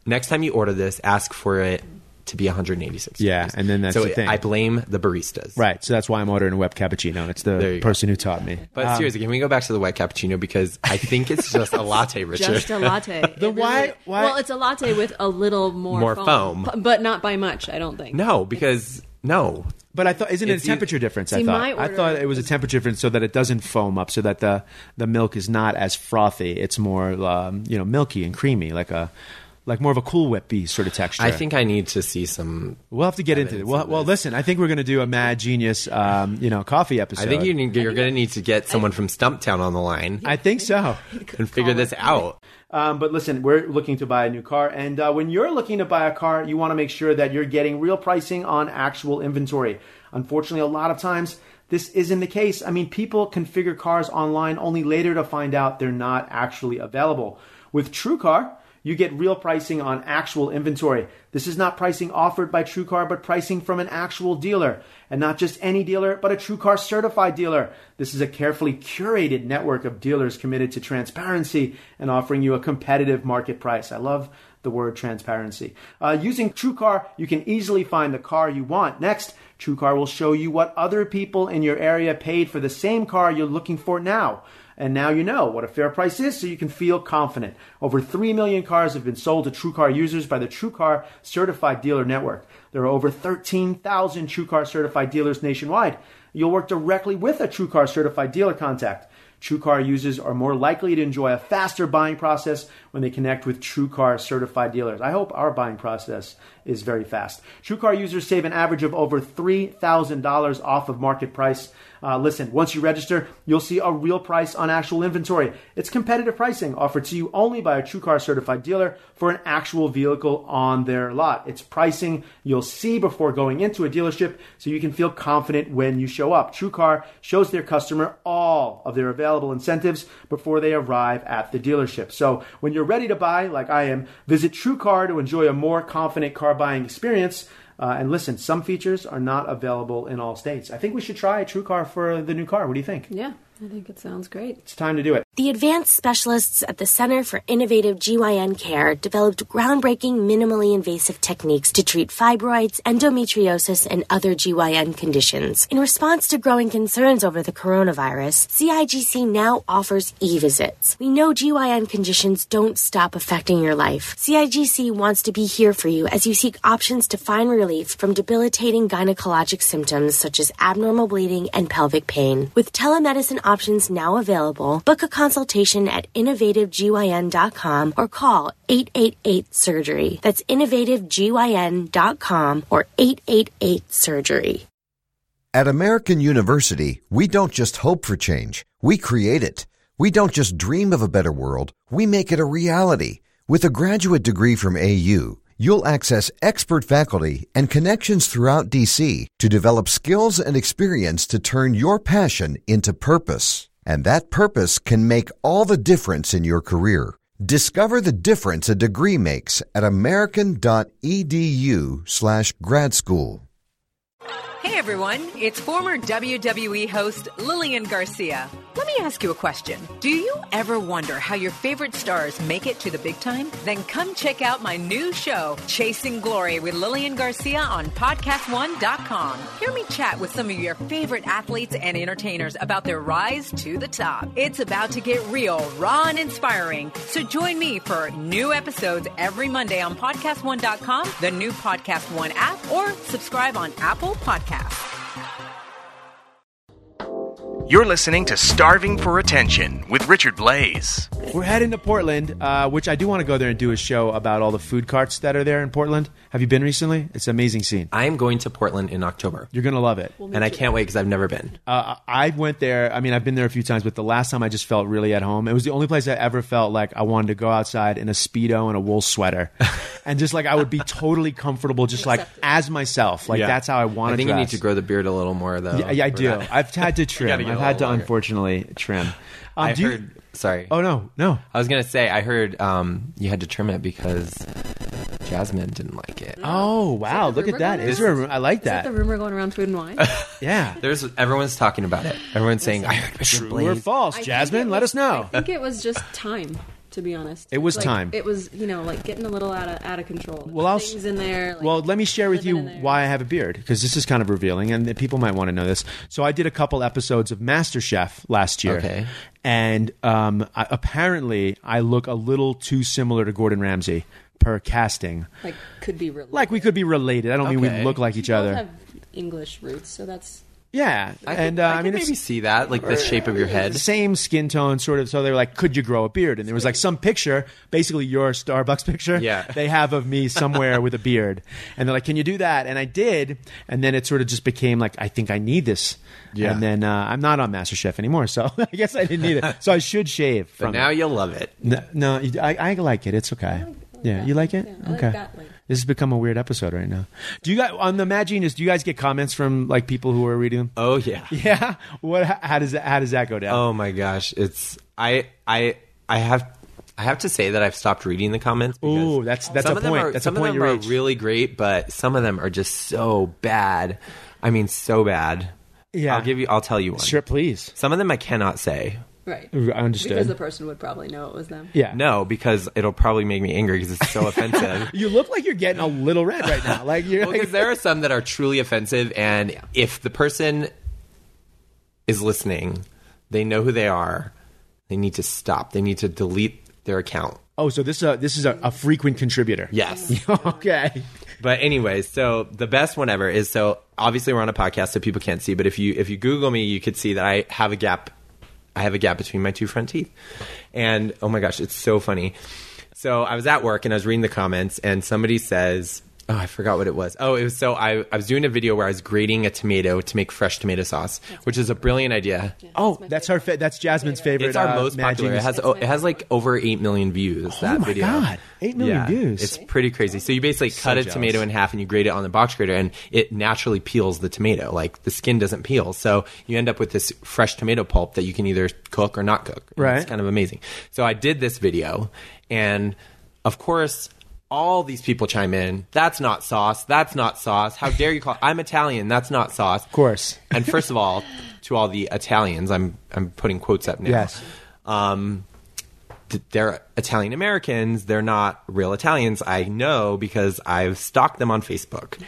"Next time you order this, ask for it to be 186." Yeah, degrees." and then that's so the thing. I blame the baristas. Right. So that's why I'm ordering a wet cappuccino. It's the you go. person who taught me. But Um, seriously, can we go back to the wet cappuccino because I think it's just a latte, Richard. Just a latte. the Then why- why- Well, it's a latte with a little more, More foam, foam. But not by much. I don't think. no, because no, But I thought, isn't it It's a temperature difference? I See, thought. my I order thought it was a temperature difference so that it doesn't foam up, so that the the milk is not as frothy. It's more, um, you know, milky and creamy, like a like more of a Cool Whippy sort of texture. I think I need to see some. we'll have to get into it. Well, well, listen, I think we're going to do a Mad Genius, um, you know, coffee episode. I think you need, you're going to need to get someone from Stumptown on the line I think so. and figure this out. Um, but listen, we're looking to buy a new car, and uh, when you're looking to buy a car, you want to make sure that you're getting real pricing on actual inventory. Unfortunately, a lot of times this isn't the case. I mean, people configure cars online only later to find out they're not actually available. With TrueCar, you get real pricing on actual inventory. This is not pricing offered by TrueCar, but pricing from an actual dealer. And not just any dealer, but a TrueCar certified dealer. This is a carefully curated network of dealers committed to transparency and offering you a competitive market price. I love the word transparency. Uh, using TrueCar, you can easily find the car you want. Next, TrueCar will show you what other people in your area paid for the same car you're looking for now. And now you know what a fair price is, so you can feel confident. Over 3 million cars have been sold to TrueCar users by the TrueCar Certified Dealer Network. There are over 13,000 TrueCar certified dealers nationwide. You'll work directly with a TrueCar certified dealer contact. TrueCar users are more likely to enjoy a faster buying process when they connect with TrueCar certified dealers. I hope our buying process is very fast. TrueCar users save an average of over $3,000 off of market price. Uh, listen, once you register, you'll see a real price on actual inventory. It's competitive pricing offered to you only by a TrueCar certified dealer for an actual vehicle on their lot. It's pricing you'll see before going into a dealership so you can feel confident when you show up. TrueCar shows their customer all of their available incentives before they arrive at the dealership. So when you're ready to buy, like I am, visit TrueCar to enjoy a more confident car buying experience. Uh, and listen, some features are not available in all states. I think we should try TrueCar for the new car. What do you think? Yeah. I think it sounds great. It's time to do it. The advanced specialists at the Center for Innovative GYN Care developed groundbreaking minimally invasive techniques to treat fibroids, endometriosis, and other GYN conditions. In response to growing concerns over the coronavirus, CIGC now offers e-visits. We know GYN conditions don't stop affecting your life. CIGC wants to be here for you as you seek options to find relief from debilitating gynecologic symptoms such as abnormal bleeding and pelvic pain. With telemedicine options now available, book a consultation at innovativegyn.com or call 888-SURGERY. That's innovativegyn.com or 888-SURGERY. At American University, we don't just hope for change, we create it. We don't just dream of a better world, we make it a reality. With a graduate degree from AU, you'll access expert faculty and connections throughout DC to develop skills and experience to turn your passion into purpose. And that purpose can make all the difference in your career. Discover the difference a degree makes at american.edu slash grad school. Hey everyone, it's former WWE host Lillian Garcia. Let me ask you a question. Do you ever wonder how your favorite stars make it to the big time? Then come check out my new show, Chasing Glory with Lillian Garcia on podcast1.com. Hear me chat with some of your favorite athletes and entertainers about their rise to the top. It's about to get real, raw, and inspiring. So join me for new episodes every Monday on podcast1.com, the new Podcast One app, or subscribe on Apple Podcasts. You're listening to Starving for Attention with Richard Blais. We're heading to Portland, uh, which I do want to go there and do a show about all the food carts that are there in Portland. Have you been recently? It's an amazing scene. I am going to Portland in October, You're gonna love it. and I can't wait because I've never been. Uh, I went there. I mean, I've been there a few times, but the last time I just felt really at home. It was the only place I ever felt like I wanted to go outside in a speedo and a wool sweater, and just like I would be totally comfortable, just like as myself. Like Yeah. that's how I want I to. think you need to grow the beard a little more, though. Yeah, yeah, I do. I've had to trim. gotta get I've had to longer. unfortunately trim. Um, I do you- heard. Sorry. oh no, no. I was gonna say I heard um, you had to trim it because Jasmine didn't like it. Oh wow! the Look at rumor that. going Is there? A, around? I like Is that that. the rumor going around food and wine? yeah. There's everyone's talking about it. Everyone's saying I heard Richard True or false, I Jasmine? it Let us know. I think it was just time, to be honest. It was Like, time. It was, you know, like getting a little out of out of control. Well, I'll things in there. Like, Well, let me share with you living in there. why I have a beard because this is kind of revealing, and people might want to know this. So I did a couple episodes of MasterChef last year, Okay. and um, I, apparently I look a little too similar to Gordon Ramsay per casting. like could be related. Like we could be related. I don't mean we look like each Both other. have English roots, so that's yeah, I and could, uh, I I, mean maybe it's see that, like the shape of your head. the same skin tone, sort of. So they were like, "Could you grow a beard?" And there was like some picture, basically your Starbucks picture. Yeah. they have of me somewhere with a beard, and they're like, "Can you do that?" And I did, and then it sort of just became like, "I think I need this." Yeah. And then uh, I'm not on MasterChef anymore, so I guess I didn't need it. So I should shave. But now it. you'll love it. no, no, I, I like it. It's okay. Yeah, that. you like it? Yeah, I like okay. that, like- This has become a weird episode right now. Do you guys on the Mad Genius? Do you guys get comments from like people who are reading them? Oh yeah. Yeah. What? How does that? How does that go down? Oh my gosh, it's I I I have I have to say that I've stopped reading the comments. because Ooh, that's- that's some a point. Are, That's a some point of them are really great, but some of them are just so bad. I mean, so bad. Yeah. I'll give you. I'll tell you one. Sure, please. Some of them I cannot say. Right. I understood. Because the person would probably know it was them. yeah. No, because it'll probably make me angry because it's so offensive. You look like you're getting a little red right now. Like you're Well, like, because there are some that are truly offensive, and if the person is listening, they know who they are. They need to stop. They need to delete their account. Oh, so this uh, this is a, a frequent contributor. Yes. okay. But anyways, so the best one ever is so obviously we're on a podcast so people can't see, but if you if you Google me, you could see that I have a gap. I have a gap between my two front teeth, and oh my gosh, it's so funny. So I was at work and I was reading the comments, and somebody says, "Oh, I forgot what it was." Oh, it was so I I was doing a video where I was grating a tomato to make fresh tomato sauce, which is a brilliant idea. Oh, that's her. Fa- that's Jasmine's favorite. It's our uh, most Mad popular. It has oh, it has like over eight million views. that Oh my video. God. 8 million Yeah. views. It's pretty crazy. So you basically cut a tomato in half and you grate it on the box grater, and it naturally peels the tomato. Like the skin doesn't peel, so you end up with this fresh tomato pulp that you can either cook or not cook. Right. It's kind of amazing. So I did this video, and of course. All these people chime in. That's not sauce. That's not sauce. How dare you call? I'm Italian. That's not sauce. Of course. And first of all, to all the Italians, I'm I'm putting quotes up now. Yes. Um, th- they're Italian Americans. They're not real Italians. I know because I've stalked them on Facebook,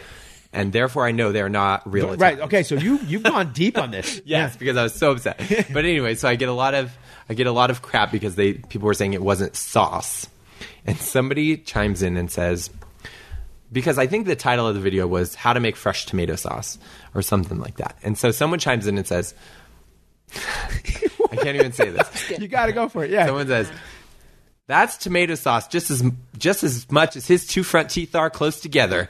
and therefore I know they're not real. Right. Italians. Okay. So you you've gone deep on this. Yes, because I was so upset. but anyway, so I get a lot of I get a lot of crap because they people were saying it wasn't sauce, and somebody chimes in and says because I think the title of the video was how to make fresh tomato sauce or something like that, and so someone chimes in and says. I can't even say this. You got to go for it. Yeah. Someone says, "That's tomato sauce just as just as much as his two front teeth are close together."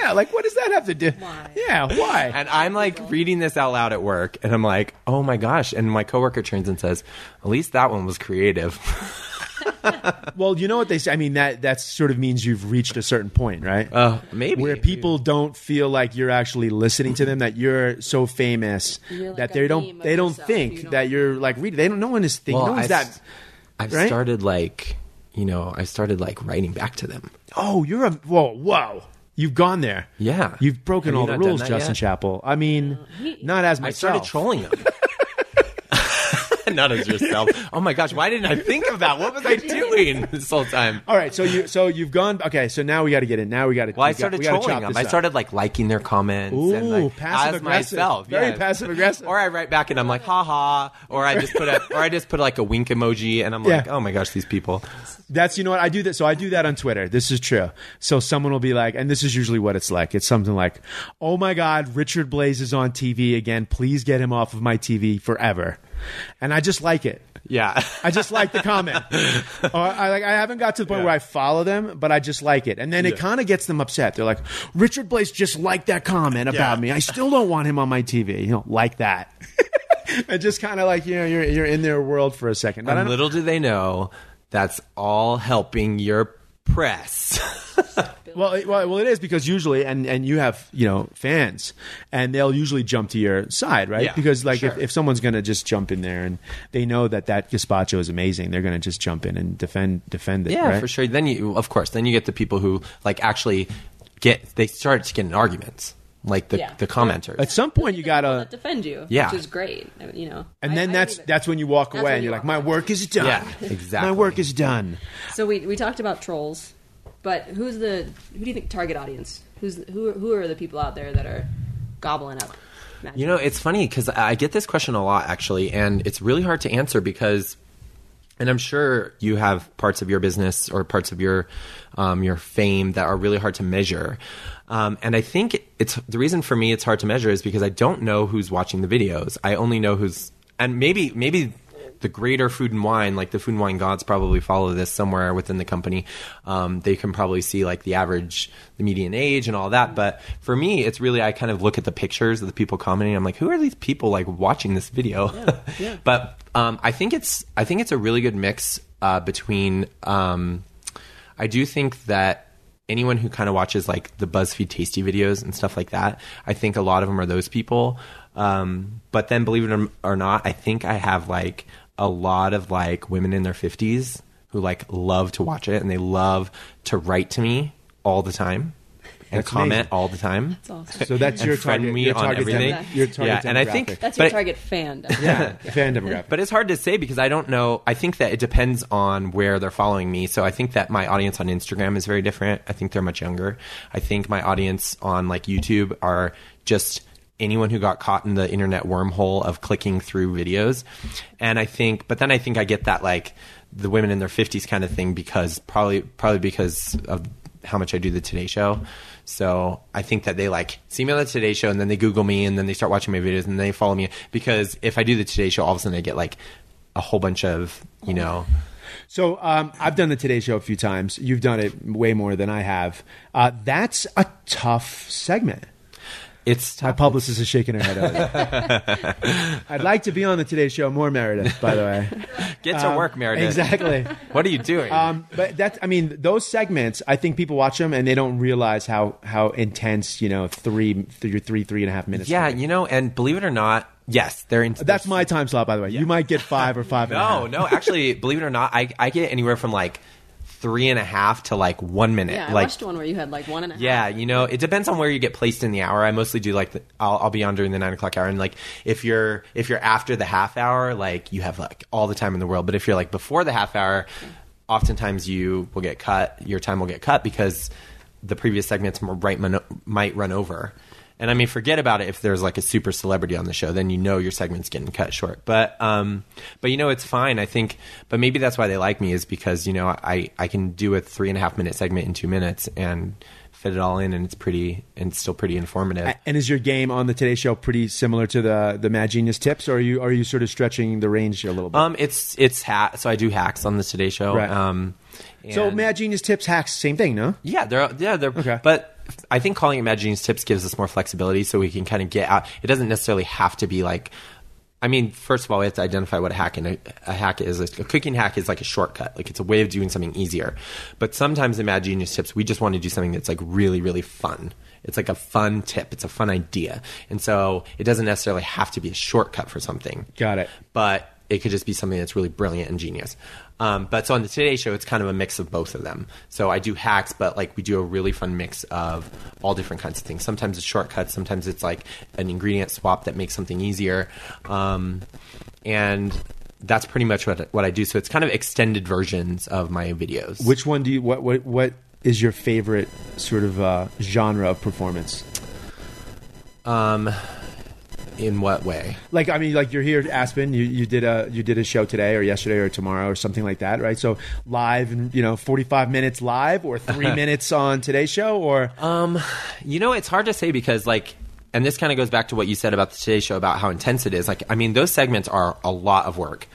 yeah. Like, what does that have to do? Why? Yeah. Why? And I'm like reading this out loud at work, and I'm like, "Oh my gosh!" And my coworker turns and says, "At least that one was creative." well, you know what they say. I mean, that that sort of means you've reached a certain point, right? Uh, maybe where people don't feel like you're actually listening to them that you're so famous You're like that a they don't they don't yourself. think You don't- that you're like reading they don't no one is thinking no one's I that s- I've right? started like you know I started like writing back to them. oh you're a whoa whoa you've gone there Yeah. you've broken Have you all the rules Justin yet? Chapple I mean not as I myself started trolling them. Not as yourself. Oh my gosh! Why didn't I think of that? What was I doing this whole time? all right so you so you've gone okay so now we got to get in now we got to Well, I started trolling them. I started like liking their comments and Ooh, like passive as aggressive. myself. Very yeah. passive aggressive. Or I write back and I'm like, ha ha. Or I just put a, or I just put like a wink emoji and I'm like, Yeah. oh my gosh, these people. That's you know what I do that. So I do that on Twitter. This is true. So someone will be like, and this is usually what it's like. It's something like, "Oh my God, Richard Blais is on TV again. Please get him off of my TV forever." And I just like it. Yeah. I just like the comment. or uh, I like. I haven't got to the point where I follow them, but I just like it. And then it kind of gets them upset. They're like, "Richard Blais just liked that comment about me. I still don't want him on my TV. You know, like that." and just kind of like you know, you're you're in their world for a second. But And little do they know that's all helping your press. Well, it, well, well, it is because usually, and and you have you know fans, and they'll usually jump to your side, right? Yeah, because like if, if someone's going to just jump in there and they know that that gazpacho is amazing, they're going to just jump in and defend defend it. yeah, right? for sure. Then you, of course, then you get the people who like actually get, they start to get in arguments. Like the, Yeah. the commenters. At some point, you gotta, defend you, Yeah. which is great. I mean, You know, and I- then I that's leave that's when you walk That's away and you you're like, my work is done. Yeah, exactly. My work is done. So we we talked about trolls, but who's the who do you think target audience? Who's who? Who are the people out there that are gobbling up? Magic? You know, it's funny because I get this question a lot actually, and it's really hard to answer because, and I'm sure you have parts of your business or parts of your um, your fame that are really hard to measure. Um, and I think it's the reason for me it's hard to measure is because I don't know who's watching the videos. I only know who's, and maybe maybe the greater food and wine, like the food and wine gods, probably follow this somewhere within the company. Um, they can probably see like the average, the median age, and all that. But for me, it's really I kind of look at the pictures of the people commenting. I'm like, who are these people like watching this video? but um, I think it's I think it's a really good mix uh, between. Um, I do think that anyone who kind of watches like the BuzzFeed tasty videos and stuff like that, I think a lot of them are those people. Um, but then, believe it or not, I think I have like a lot of like women in their fifties who like love to watch it and they love to write to me all the time and That's comment amazing. all the time. That's awesome. So that's your target. me your on target everything. demo- your target yeah, and I think demographic. That's your target fan. yeah, fan demographic. But it's hard to say because I don't know. I think that it depends on where they're following me. So I think that my audience on Instagram is very different. I think they're much younger. I think my audience on like YouTube are just anyone who got caught in the internet wormhole of clicking through videos. And I think, but then I think I get that like the women in their 50s kind of thing because probably probably because of how much I do the Today Show. So I think that they like see me on the Today Show and then they Google me and then they start watching my videos and they follow me because if I do the Today Show, all of a sudden I get like a whole bunch of you know. So um, I've done the Today Show a few times. You've done it way more than I have. Uh, that's a tough segment. It's My publicist is shaking her head. Over there. I'd like to be on the Today Show more, Meredith. By the way, Get to Um, work, Meredith. Exactly. What are you doing? Um, but that's, I mean, those segments. I think people watch them and they don't realize how how intense, you know, three, three, three, three and a half minutes. yeah, you know, and believe it or not, yes, they're in. that's my time slot. By the way, you might get five or five. and a No, half. no, actually, believe it or not, I I get anywhere from like three and a half to like one minute. Yeah, I like watched one where you had like one and a half. yeah, you know, it depends on where you get placed in the hour. I mostly do like the, I'll, I'll be on during the nine o'clock hour, and like if you're if you're after the half hour, like you have like all the time in the world. But if you're like before the half hour, oftentimes you will get cut. Your time will get cut because the previous segments might might run over. And I mean, forget about it if there's like a super celebrity on the show, then you know your segment's getting cut short. But um, but you know it's fine. I think, but maybe that's why they like me is because you know I I can do a three and a half minute segment in two minutes and fit it all in, and it's pretty and still pretty informative. And is your game on the Today Show pretty similar to the the Mad Genius tips, or are you are you sort of stretching the range a little bit? Um, it's it's hack. So I do hacks on the Today Show. Right. Um, so Mad Genius tips hacks, same thing, no? Yeah, they're yeah they're Okay. but I think calling it Mad Genius Tips gives us more flexibility, so we can kind of get out. It doesn't necessarily have to be like. I mean, first of all, we have to identify what a hack and a, a hack is. A, cooking hack is like a shortcut, like it's a way of doing something easier. But sometimes in Mad Genius Tips, we just want to do something that's like really, really fun. It's like a fun tip. It's a fun idea, and so it doesn't necessarily have to be a shortcut for something Got it. but it could just be something that's really brilliant and genius. Um, but so on the Today Show, it's kind of a mix of both of them. So I do hacks, but like we do a really fun mix of all different kinds of things. Sometimes it's shortcuts, sometimes it's like an ingredient swap that makes something easier, um, and that's pretty much what what I do. So it's kind of extended versions of my videos. Which one do you what what what is your favorite sort of uh, genre of performance? um, in what way? Like I mean, like you're here at Aspen. You, you did a you did a show today or yesterday or tomorrow or something like that, right? So live and you know, 45 minutes live or three minutes on today's show or um, You know, it's hard to say because like and this kind of goes back to what you said about the Today Show about how intense it is. Like, I mean, those segments are a lot of work.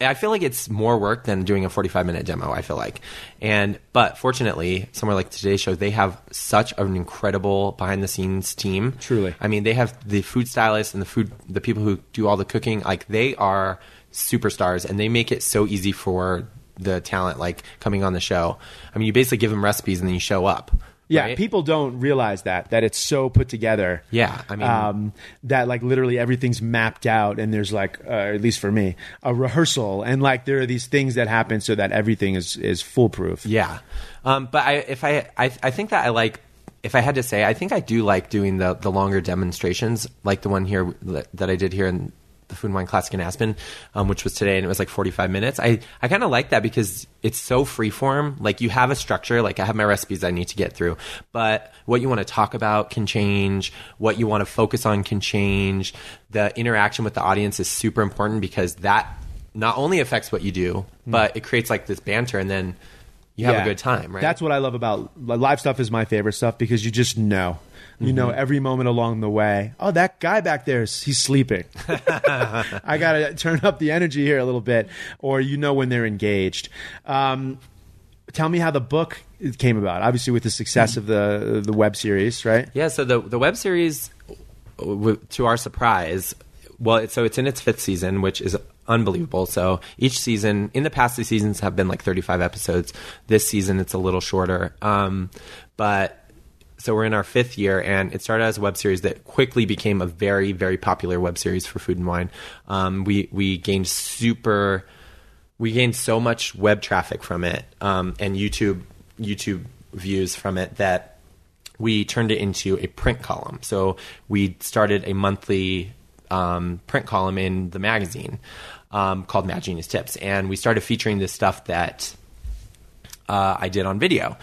I feel like it's more work than doing a 45 minute demo, I feel like. And, but fortunately, somewhere like today's Show, they have such an incredible behind the scenes team. Truly. I mean, they have the food stylists and the food, the people who do all the cooking. Like, they are superstars and they make it so easy for the talent, like coming on the show. I mean, you basically give them recipes and then you show up. Yeah, right? people don't realize that that it's so put together. Yeah, I mean- um, that like literally everything's mapped out, and there's like, uh, at least for me, a rehearsal, and like there are these things that happen so that everything is is foolproof. Yeah, um, but I if I, I I think that I like if I had to say I think I do like doing the the longer demonstrations like the one here that that I did here in the Food and Wine Classic in Aspen, um, which was today and it was like 45 minutes. I I kind of like that because it's so freeform. Like you have a structure. Like I have my recipes I need to get through, but what you want to talk about can change. What you want to focus on can change. The interaction with the audience is super important because that not only affects what you do, but it creates like this banter and then you have Yeah. a good time, right? That's what I love about live stuff. Is my favorite stuff because you just know, you know, Mm-hmm. every moment along the way. Oh, that guy back there, he's sleeping. I gotta turn up the energy here a little bit, or you know when they're engaged. Um, tell me how the book came about. Obviously, with the success of the the web series, right? Yeah, so the the web series, w- to our surprise, well, so it's in its fifth season, which is unbelievable. So each season, in the past, the seasons have been like 35 episodes. This season, it's a little shorter. Um, but so we're in our fifth year, and it started as a web series that quickly became a very, very popular web series for food and wine. Um, we we gained super we gained so much web traffic from it um, and YouTube YouTube views from it that we turned it into a print column. So we started a monthly um, print column in the magazine um, called Mad Genius Tips, and we started featuring this stuff that uh, I did on video.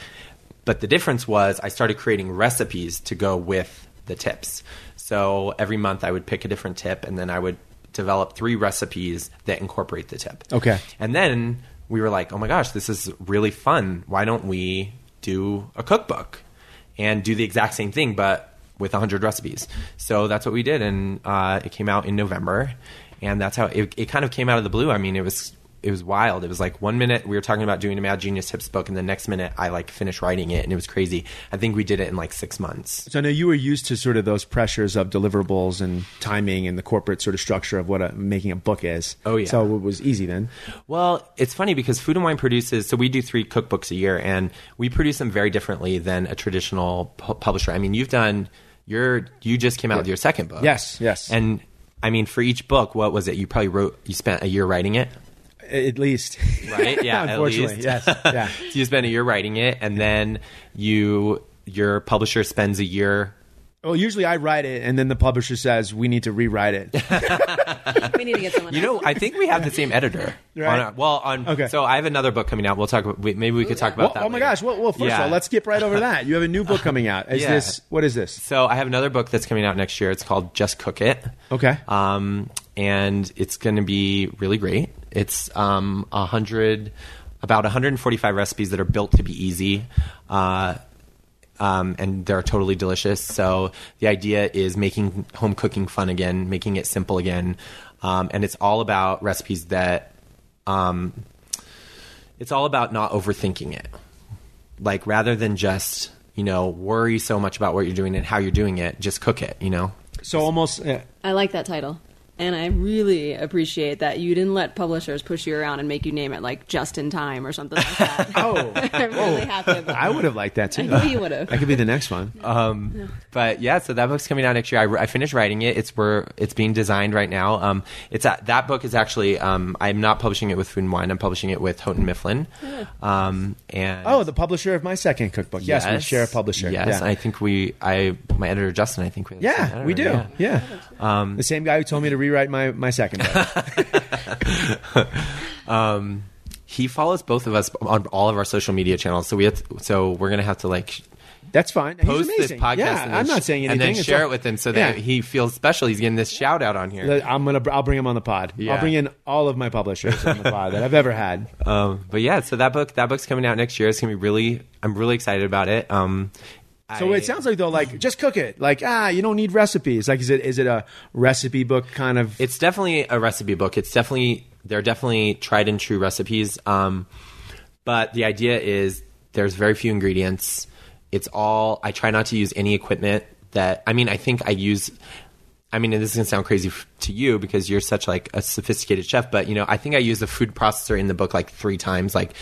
But the difference was I started creating recipes to go with the tips. So every month I would pick a different tip, and then I would develop three recipes that incorporate the tip. Okay. And then we were like, oh my gosh, this is really fun. Why don't we do a cookbook and do the exact same thing, but with 100 recipes? So that's what we did. And uh, it came out in November. And that's how it, it kind of came out of the blue. I mean, it was. It was wild. It was like one minute we were talking about doing a Mad Genius Tips book, and the next minute I like finished writing it, and it was crazy. I think we did it in like six months. So I know you were used to sort of those pressures of deliverables and timing and the corporate sort of structure of what a, making a book is. Oh, yeah. So it was easy then. Well, it's funny because Food and Wine produces, so we do three cookbooks a year, and we produce them very differently than a traditional pu- publisher. I mean, you've done your, you just came out with your second book. Yes, yes. And I mean, for each book, what was it? You probably wrote, you spent a year writing it? At least, right? Yeah, at Unfortunately, least. yes. Yeah. so you spend a year writing it, and then you your publisher spends a year. Well, usually I write it, and then the publisher says we need to rewrite it. We need to get someone. You know, I think we have the same editor. Right. On our- well, on Okay. so I have another book coming out. We'll talk. About, maybe we could talk about Well, that. oh my later. gosh! Well, well first Yeah. of all, let's skip right over that. You have a new book coming out. Is Yeah. this what is this? So I have another book that's coming out next year. It's called Just Cook It. Okay. Um, and it's going to be really great. It's um, a hundred, about 145 recipes that are built to be easy. Uh, um, and they're totally delicious. So the idea is making home cooking fun again, making it simple again, um, and it's all about recipes that, um, it's all about not overthinking it. Like rather than just you know worry so much about what you're doing and how you're doing it, just cook it. You know. So almost. Uh, I like that title. And I really appreciate that you didn't let publishers push you around and make you name it like just in time or something like that. oh, I'm really happy about I would have liked that too. I knew you would have. That could be the next one. But yeah, so that book's coming out next year. I, I finished writing it. It's where it's being designed right now. Um, it's a, that book is actually um, I'm not publishing it with Food and Wine. I'm publishing it with Houghton Mifflin. Um, and Oh, the publisher of my second cookbook. Yes, we share a publisher. Yes, Yeah. I think we. I my editor Justin. I think we. have the Yeah, we do. editor, Yeah. Um, the same guy who told me to rewrite my, my second book. Um, he follows both of us on all of our social media channels. So we have to, so we're gonna have to like That's fine. He's post this podcast. Yeah, I'm not saying anything. and then share all- it with him so that Yeah. he feels special. He's getting this shout out on here. I'm gonna. I'll bring him on the pod. Yeah. I'll bring in all of my publishers on the pod that I've ever had. Um, but yeah, so that book that book's coming out next year. It's gonna be really. I'm really excited about it. Um, So I- it sounds like though, like just cook it. Like ah, you don't need recipes. Like is it is it a recipe book kind of? It's definitely a recipe book. It's definitely they're definitely tried and true recipes. Um, but the idea is there's very few ingredients. It's all I try not to use any equipment that I mean I think I use I mean, and this is gonna sound crazy to you because you're such like a sophisticated chef, but you know, I think I use the food processor in the book like three times. Like,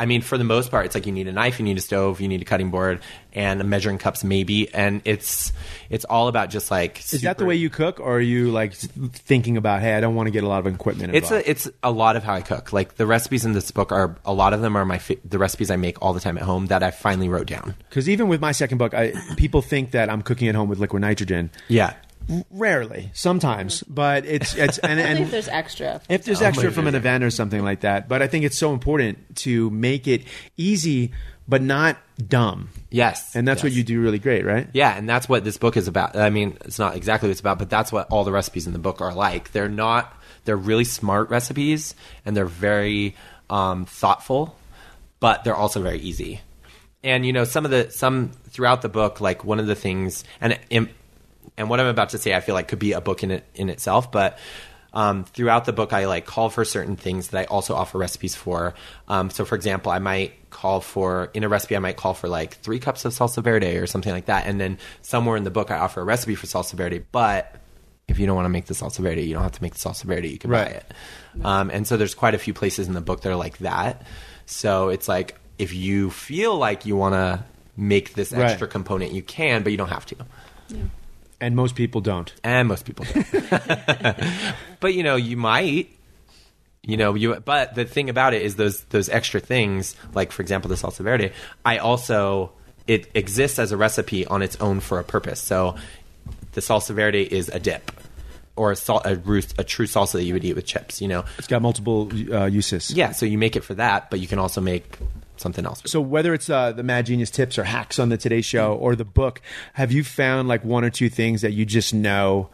I mean, for the most part, it's like you need a knife, you need a stove, you need a cutting board, and a measuring cups maybe, and it's it's all about just like. is that the way you cook, or are you like thinking about, hey, I don't want to get a lot of equipment It's a it's a lot of how I cook. Like the recipes in this book are a lot of them are my fa- the recipes I make all the time at home that I finally wrote down. Because even with my second book, I, people think that I'm cooking at home with liquid nitrogen. Yeah, Rarely, sometimes, but it's it's and, I think and there's extra. if there's Oh, extra maybe from an event or something like that. But I think it's so important to make it easy, but not dumb. yes, And that's what you do really great, right? Yeah, and that's what this book is about. I mean, it's not exactly what it's about, but that's what all the recipes in the book are like. They're not. They're really smart recipes, and they're very um, thoughtful, but they're also very easy. And you know, some of the some throughout the book, like one of the things, and and, and what I'm about to say, I feel like could be a book in it in itself, but. Um, throughout the book, I like call for certain things that I also offer recipes for. Um, so, for example, I might call for in a recipe, I might call for like three cups of salsa verde or something like that, and then somewhere in the book, I offer a recipe for salsa verde. But if you don't want to make the salsa verde, you don't have to make the salsa verde. You can Right. buy it. Um, and so, there's quite a few places in the book that are like that. So it's like if you feel like you want to make this Right. extra component, you can, but you don't have to. And most people don't. And most people don't. but you know, you might. You know, you. But the thing about it is those those extra things, like for example, the salsa verde. I also it exists as a recipe on its own for a purpose. So the salsa verde is a dip, or a, salt, a, a true salsa that you would eat with chips. You know, It's got multiple uh, uses. yeah. So you make it for that, but you can also make something else. So whether it's uh, the Mad Genius tips or hacks on the Today Show or the book, have you found like one or two things that you just know,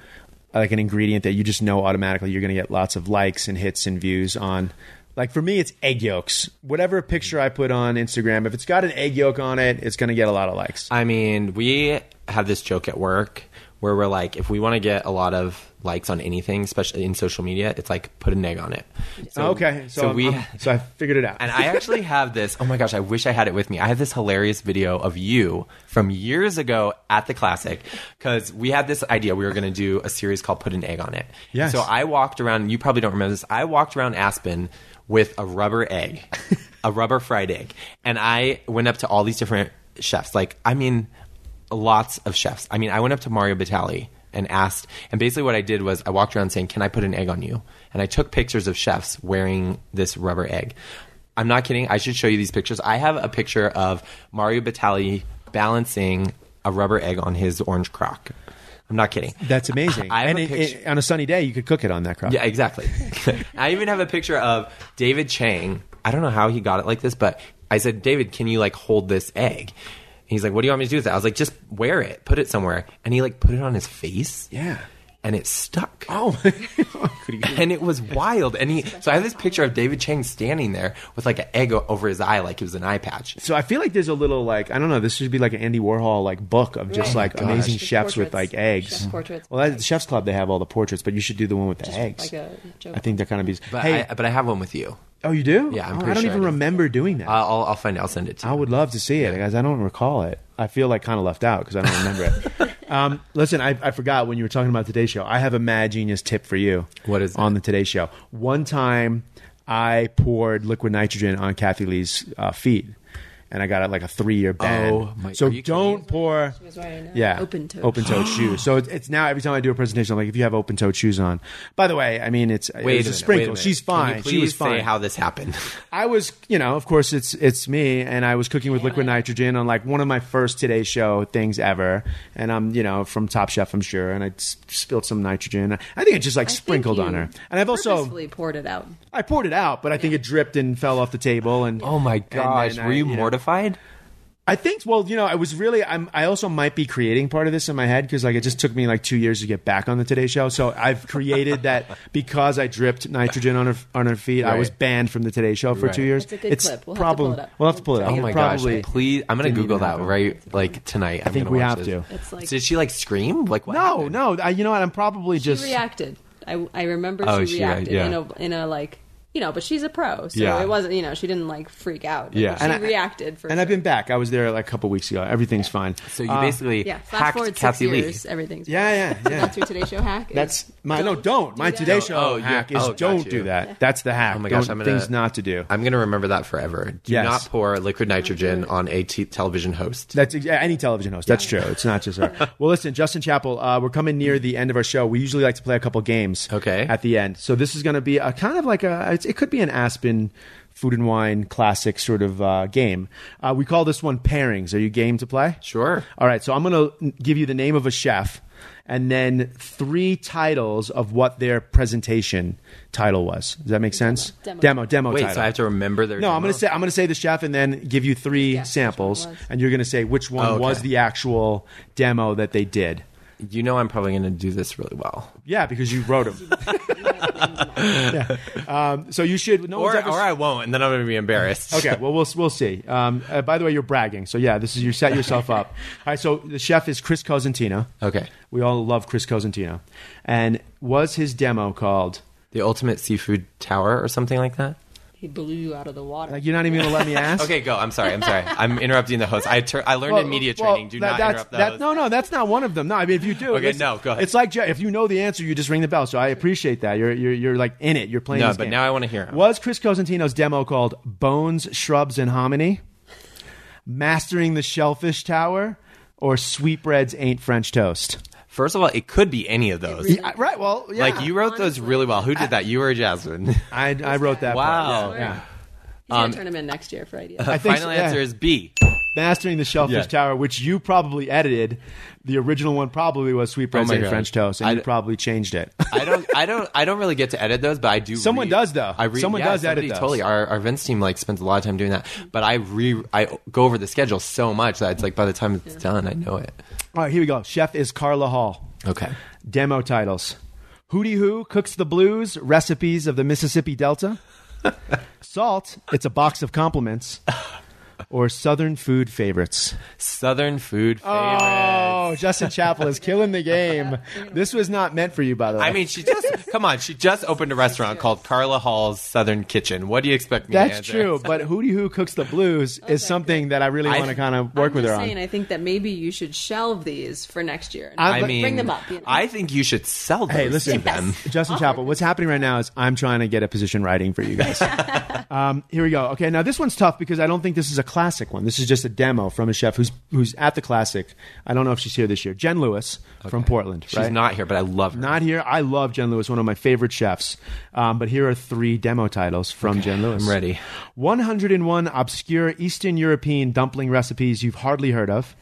like an ingredient that you just know automatically you're going to get lots of likes and hits and views on? Like for me, it's egg yolks. Whatever picture I put on Instagram, if it's got an egg yolk on it, it's going to get a lot of likes. I mean, we have this joke at work where we're like, if we want to get a lot of likes on anything, especially in social media, it's like put an egg on it. So, oh, okay, so, so I'm- we. I'm- so I figured it out. and I actually have this. Oh my gosh, I wish I had it with me. I have this hilarious video of you from years ago at the classic because we had this idea we were going to do a series called "Put an Egg on It." Yes. So I walked around. You probably don't remember this. I walked around Aspen with a rubber egg, a rubber fried egg, and I went up to all these different chefs. Like, I mean, lots of chefs. I mean, I went up to Mario Batali and asked. And basically, what I did was I walked around saying, "Can I put an egg on you?" And I took pictures of chefs wearing this rubber egg. I'm not kidding. I should show you these pictures. I have a picture of Mario Batali balancing a rubber egg on his orange crock. I'm not kidding. That's amazing. I have and a it- picture- it- on a sunny day, you could cook it on that crock. Yeah, exactly. I even have a picture of David Chang. I don't know how he got it like this, but I said, David, can you like hold this egg? And he's like, What do you want me to do with it? I was like, Just wear it, put it somewhere. And he like put it on his face. Yeah. And it stuck. Oh, And it was wild. And he, so I have this picture of David Chang standing there with like an egg o- over his eye, like it was an eye patch. So I feel like there's a little like I don't know. This should be like an Andy Warhol like book of just Right. like oh my amazing gosh. chefs with Portraits. like eggs. Chef portraits. Well, at the Chef's Club they have all the portraits, but you should do the one with the eggs. like a joke. I think they're kind of be. But, hey, I, but I have one with you. Oh, you do? Yeah, I'm Oh, pretty I don't sure even I do. remember doing that. I'll, I'll find it. I'll send it to you. I would love to see it, guys. I don't recall it. I feel like kind of left out because I don't remember it. Um, listen, I, I forgot when you were talking about Today Show. I have a mad genius tip for you. What is it? on the Today Show? One time, I poured liquid nitrogen on Kathie Lee's uh, feet, and I got it like a three year ban. Oh, my- so don't kidding? pour. She was wearing, uh, Yeah, open-toed. open-toed shoes. So it's, it's now every time I do a presentation, I'm like, if you have open-toed shoes on. By the way, I mean it's Wait it was a a sprinkle. wait a minute. She's Can fine. you she was fine. Say how this happened. I was, you know, of course it's it's me, and I was cooking with liquid nitrogen on like one of my first Today Show things ever, and I'm, you know, from Top Chef, I'm sure, and I s- spilled some nitrogen. I think it just like I sprinkled on her, and I've also poured it out. I poured it out, but I think it dripped and fell off the table, and Oh my and gosh, then were I, you know, mortified? I think, well, you know, I was really, I'm, I also might be creating part of this in my head because, like, it just took me like two years to get back on the Today Show. So I've created that because I dripped nitrogen on her on her feet. I was banned from the Today Show for Right. two years. It's a good clip. We'll have to probably pull it up. we'll have to pull it up. Oh my probably, gosh! Please, I'm gonna Google that happen. right like tonight. I think we have to. It's like Did she like scream? Like what? No, happened? no. I, you know what? I'm probably she just. reacted. I, I remember Oh, she she reacted yeah. in a in a like you know, but she's a pro, so Yeah. it wasn't you know she didn't like freak out. Yeah. she And I- reacted for and sure. I've been back. I was there like a couple weeks ago. Everything's fine. So you Uh, basically yeah. Fast hacked forward six Kathie years, Lee. everything's Yeah, yeah, yeah. That's your Today Show hack. That's my no. Don't my do Today. Show Oh, yeah. hack is Oh, don't you. do that. That's the hack. Oh my gosh, Don't- I'm gonna things not to do. I'm gonna remember that forever. Do Yes. not pour liquid nitrogen on a t- television host. That's yeah, any television host. That's true. It's not just her. well, listen, Justin Chapple, uh, we're coming near the end of our show. We usually like to play a couple games. Okay. At the end, so this is going to be a kind of like a. It's, it could be an Aspen food and wine classic sort of uh, game. Uh, we call this one pairings. Are you game to play? Sure. All right. So I'm going to give you the name of a chef. And then three titles of what their presentation title was. Does that make sense? Demo. Demo. Demo. Wait, title. so I have to remember their. No, I'm going to say I'm going to say the chef and then give you three Guess which samples, one it was. and you're going to say which one Oh, okay. was the actual demo that they did. You know, I'm probably gonna do this really well. Yeah, because you wrote them. yeah. Um, so you should. No Or, ever. or I won't, and then I'm gonna be embarrassed. Okay, well we'll we'll see. Um, uh, by the way, you're bragging, so yeah, this is you set yourself up. All right, so the chef is Chris Cosentino. Okay. We all love Chris Cosentino, and was his demo called? The ultimate seafood tower or something like that. He blew you out of the water. Like, you're not even going to let me ask. Okay, go. I'm sorry. I'm sorry. I'm interrupting the host. I tur- I learned Well, in media well, training. Do that- not that's, interrupt the that- host. No, no, that's not one of them. No, I mean if you do, Okay, listen, no, go ahead. It's like if you know the answer, you just ring the bell. So I appreciate that. You're you're, you're like in it. You're playing. No, this but game. now I wanna hear it. Was Chris Cosentino's demo called "Bones, Shrubs, and Hominy"? Mastering the Shellfish Tower, or Sweetbreads Ain't French Toast? First of all, it could be any of those. Yeah, right. Well, yeah. Like you wrote those really well. Who did that? You or Jasmine? I, I wrote that. Wow. part. Yeah. He's gonna um, turn him in next year for ideas. Uh, I think Final so, yeah. answer is B. Mastering the Shellfish Yeah. Tower, which you probably edited. The original one probably was Sweetbreads Oh my God. French Toast, and I- you probably changed it. I don't. I don't. I don't really get to edit those, but I do. Someone read- does, though. I read, Someone yeah, does edit those. Totally. Our our events team like spends a lot of time doing that. But I re I go over the schedule so much that it's like by the time it's done, I know it. All right, here we go. Chef is Carla Hall. Okay. Demo titles Hootie Hoo Cooks the Blues, Recipes of the Mississippi Delta. Salt, It's a Box of Compliments. Or Southern Food Favorites. Southern food oh, favorites. Oh, Justin Chapple is killing the game. This was not meant for you, by the way. I mean, she just come on. She just opened a restaurant called Carla Hall's Southern Kitchen. What do you expect me to that's answer? true. But Hootie Hoo Cooks the Blues is something that I really want to kind of work I'm with just her on. saying, I think that maybe you should shelve these for next year. and I I bring mean, them up. You know? I think you should sell those Hey, listen, to them. Justin Chapple, what's happening right now is I'm trying to get a position writing for you guys. Um, here we go. Okay, now this one's tough because I don't think this is a classic one. This is just a demo from a chef who's who's at the classic. I don't know if she's here this year. Jenn Louis from Portland. She's right? not here, but I love her. Not here. I love Jenn Louis, one of my favorite chefs. Um, but here are three demo titles from Jenn Louis. I'm ready. 101 obscure Eastern European dumpling recipes you've hardly heard of.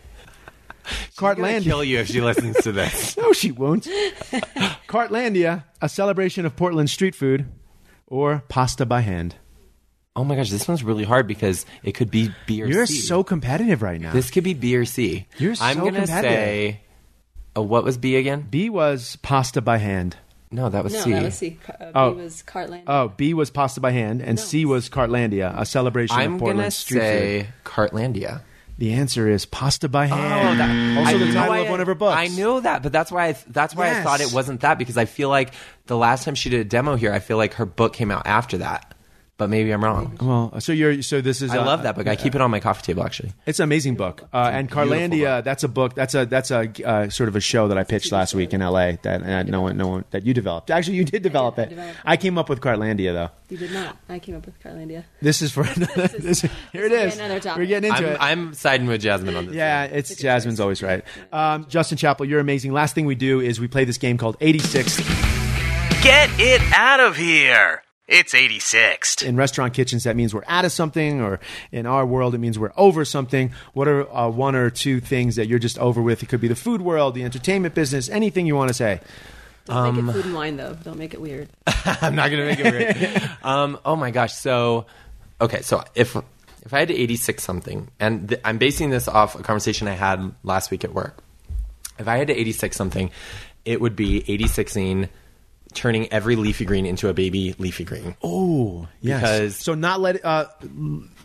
Cartlandia. kill you if she listens to this. No, she won't. Cartlandia, a celebration of Portland street food, or pasta by hand. Oh my gosh, this one's really hard because it could be B or C You're C. so competitive right now. This could be B or C. You're so I'm gonna competitive. say. Oh, what was B again? B was pasta by hand. No, that was No, C. that was C. Uh, B Oh. was Cartland. Oh, B was pasta by hand, and C was Cartlandia, a celebration I'm of gonna Portland street say food. Cartlandia. The answer is pasta by Oh, hand. that, also, I the know title I- of one of her books. I know that, but that's why I, that's why I thought it wasn't that because I feel like the last time she did a demo here, I feel like her book came out after that. But maybe I'm wrong. Well, so you're so this is. I uh, love that book. I keep it on my coffee table actually. It's an amazing book, uh, and Cartlandia. book. That's a book. That's a that's a uh, sort of a show that I pitched last week in L.A. That uh, no one, no one that you developed. Actually, you did develop I it. developed it. I came up with Cartlandia though. You did not. I came up with Cartlandia. This is for this, here. It is is. another topic. We're getting into I'm, it. I'm siding with Jasmine on this. yeah, it's Jasmine's always right. Um, Justin Chapple, you're amazing. Last thing we do is we play this game called 86. Get it out of here. It's 86th. In restaurant kitchens, that means we're out of something, or in our world, it means we're over something. What are uh, one or two things that you're just over with? It could be the food world, the entertainment business, anything you want to say. Don't make it food and wine though. Don't make it weird. I'm not gonna make it weird. um, oh my gosh. So, okay. So if if I had to 86 something, and th- I'm basing this off a conversation I had last week at work. If I had to 86 something, it would be 86ing turning every leafy green into a baby leafy green. Oh, yes. Because- so not let uh,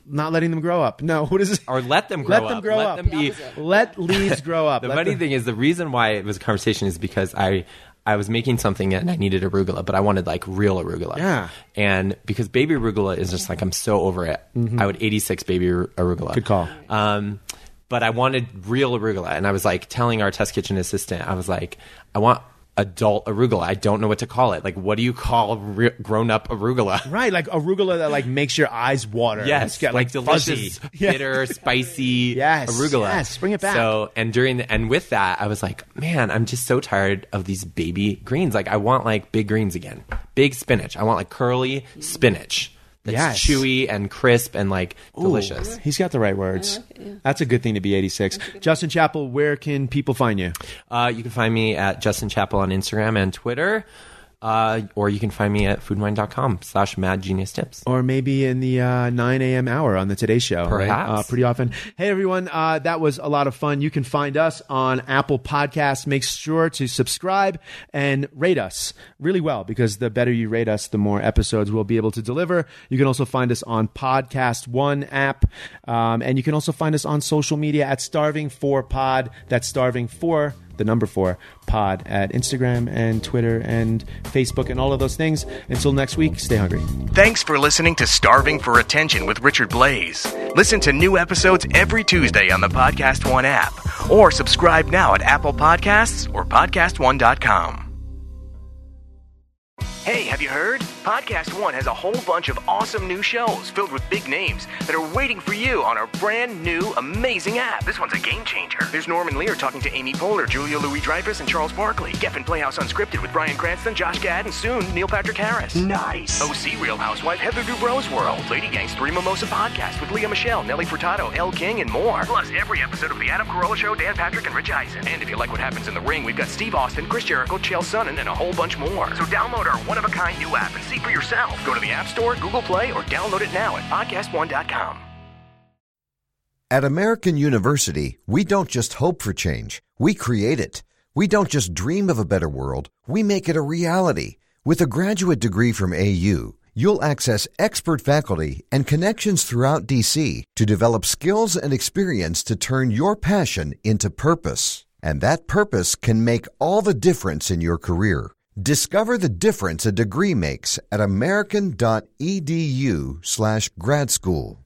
not letting them grow up. No, what is it? Or let them grow up. Let them grow let up. them be. The. Let leaves grow up. The Let funny them- thing is, the reason why it was a conversation is because I I was making something and I needed arugula, but I wanted like real arugula. Yeah. And because baby arugula is just like I'm so over it, I would 86 baby ar- arugula. Mm-hmm. Good call. Um, but I wanted real arugula, and I was like telling our test kitchen assistant, I was like, I want adult arugula. I don't know what to call it. Like, what do you call re- grown up arugula? right, like arugula that like makes your eyes water. Yes, got, like, fuzzy. delicious, Yeah. bitter, spicy Yes, arugula. yes, bring it back. So, and during the, and with that, I was like, man, I'm just so tired of these baby greens. Like, I want like big greens again, big spinach. I want like curly spinach that's Yes. chewy and crisp and like Ooh, delicious. He's got the right words. like it, yeah. That's a good thing to be 86. Justin Chapple, where can people find you? Uh, you can find me at Justin Chapple on Instagram and Twitter. Uh, or you can find me at foodwine.com slash mad genius tips. Or maybe in the uh, 9 a.m. hour on the Today Show. right? Perhaps. Uh, pretty often. Hey, everyone. Uh, that was a lot of fun. You can find us on Apple Podcasts. Make sure to subscribe and rate us really well because the better you rate us, the more episodes we'll be able to deliver. You can also find us on Podcast One app. Um, and you can also find us on social media at Starving for Pod. That's Starving for the number four pod at Instagram and Twitter and Facebook and all of those things. Until next week, stay hungry. Thanks for listening to Starving for Attention with Richard Blais. Listen to new episodes every Tuesday on the Podcast One app or subscribe now at Apple Podcasts or podcastone.com. Hey, have you heard? Podcast One has a whole bunch of awesome new shows filled with big names that are waiting for you on our brand new, amazing app. This one's a game changer. There's Norman Lear talking to Amy Poehler, Julia Louis Dreyfus, and Charles Barkley. Geffen Playhouse Unscripted with Bryan Cranston, Josh Gad, and soon Neil Patrick Harris. Nice. OC Real Housewife Heather Dubrow's World. Lady Gang's Three Mimosa Podcast with Lea Michele, Nelly Furtado, Elle King, and more. Plus, every episode of The Adam Carolla Show, Dan Patrick, and Rich Eisen. And if you like what happens in the ring, we've got Steve Austin, Chris Jericho, Chael Sonnen, and a whole bunch more. So download our one-of-a-kind new app and see for yourself. Go to the App Store, Google Play, or download it now at podcastone.com. At American University, we don't just hope for change, we create it. We don't just dream of a better world, we make it a reality. With a graduate degree from AU, you'll access expert faculty and connections throughout DC to develop skills and experience to turn your passion into purpose. And that purpose can make all the difference in your career. Discover the difference a degree makes at american.edu slash grad school.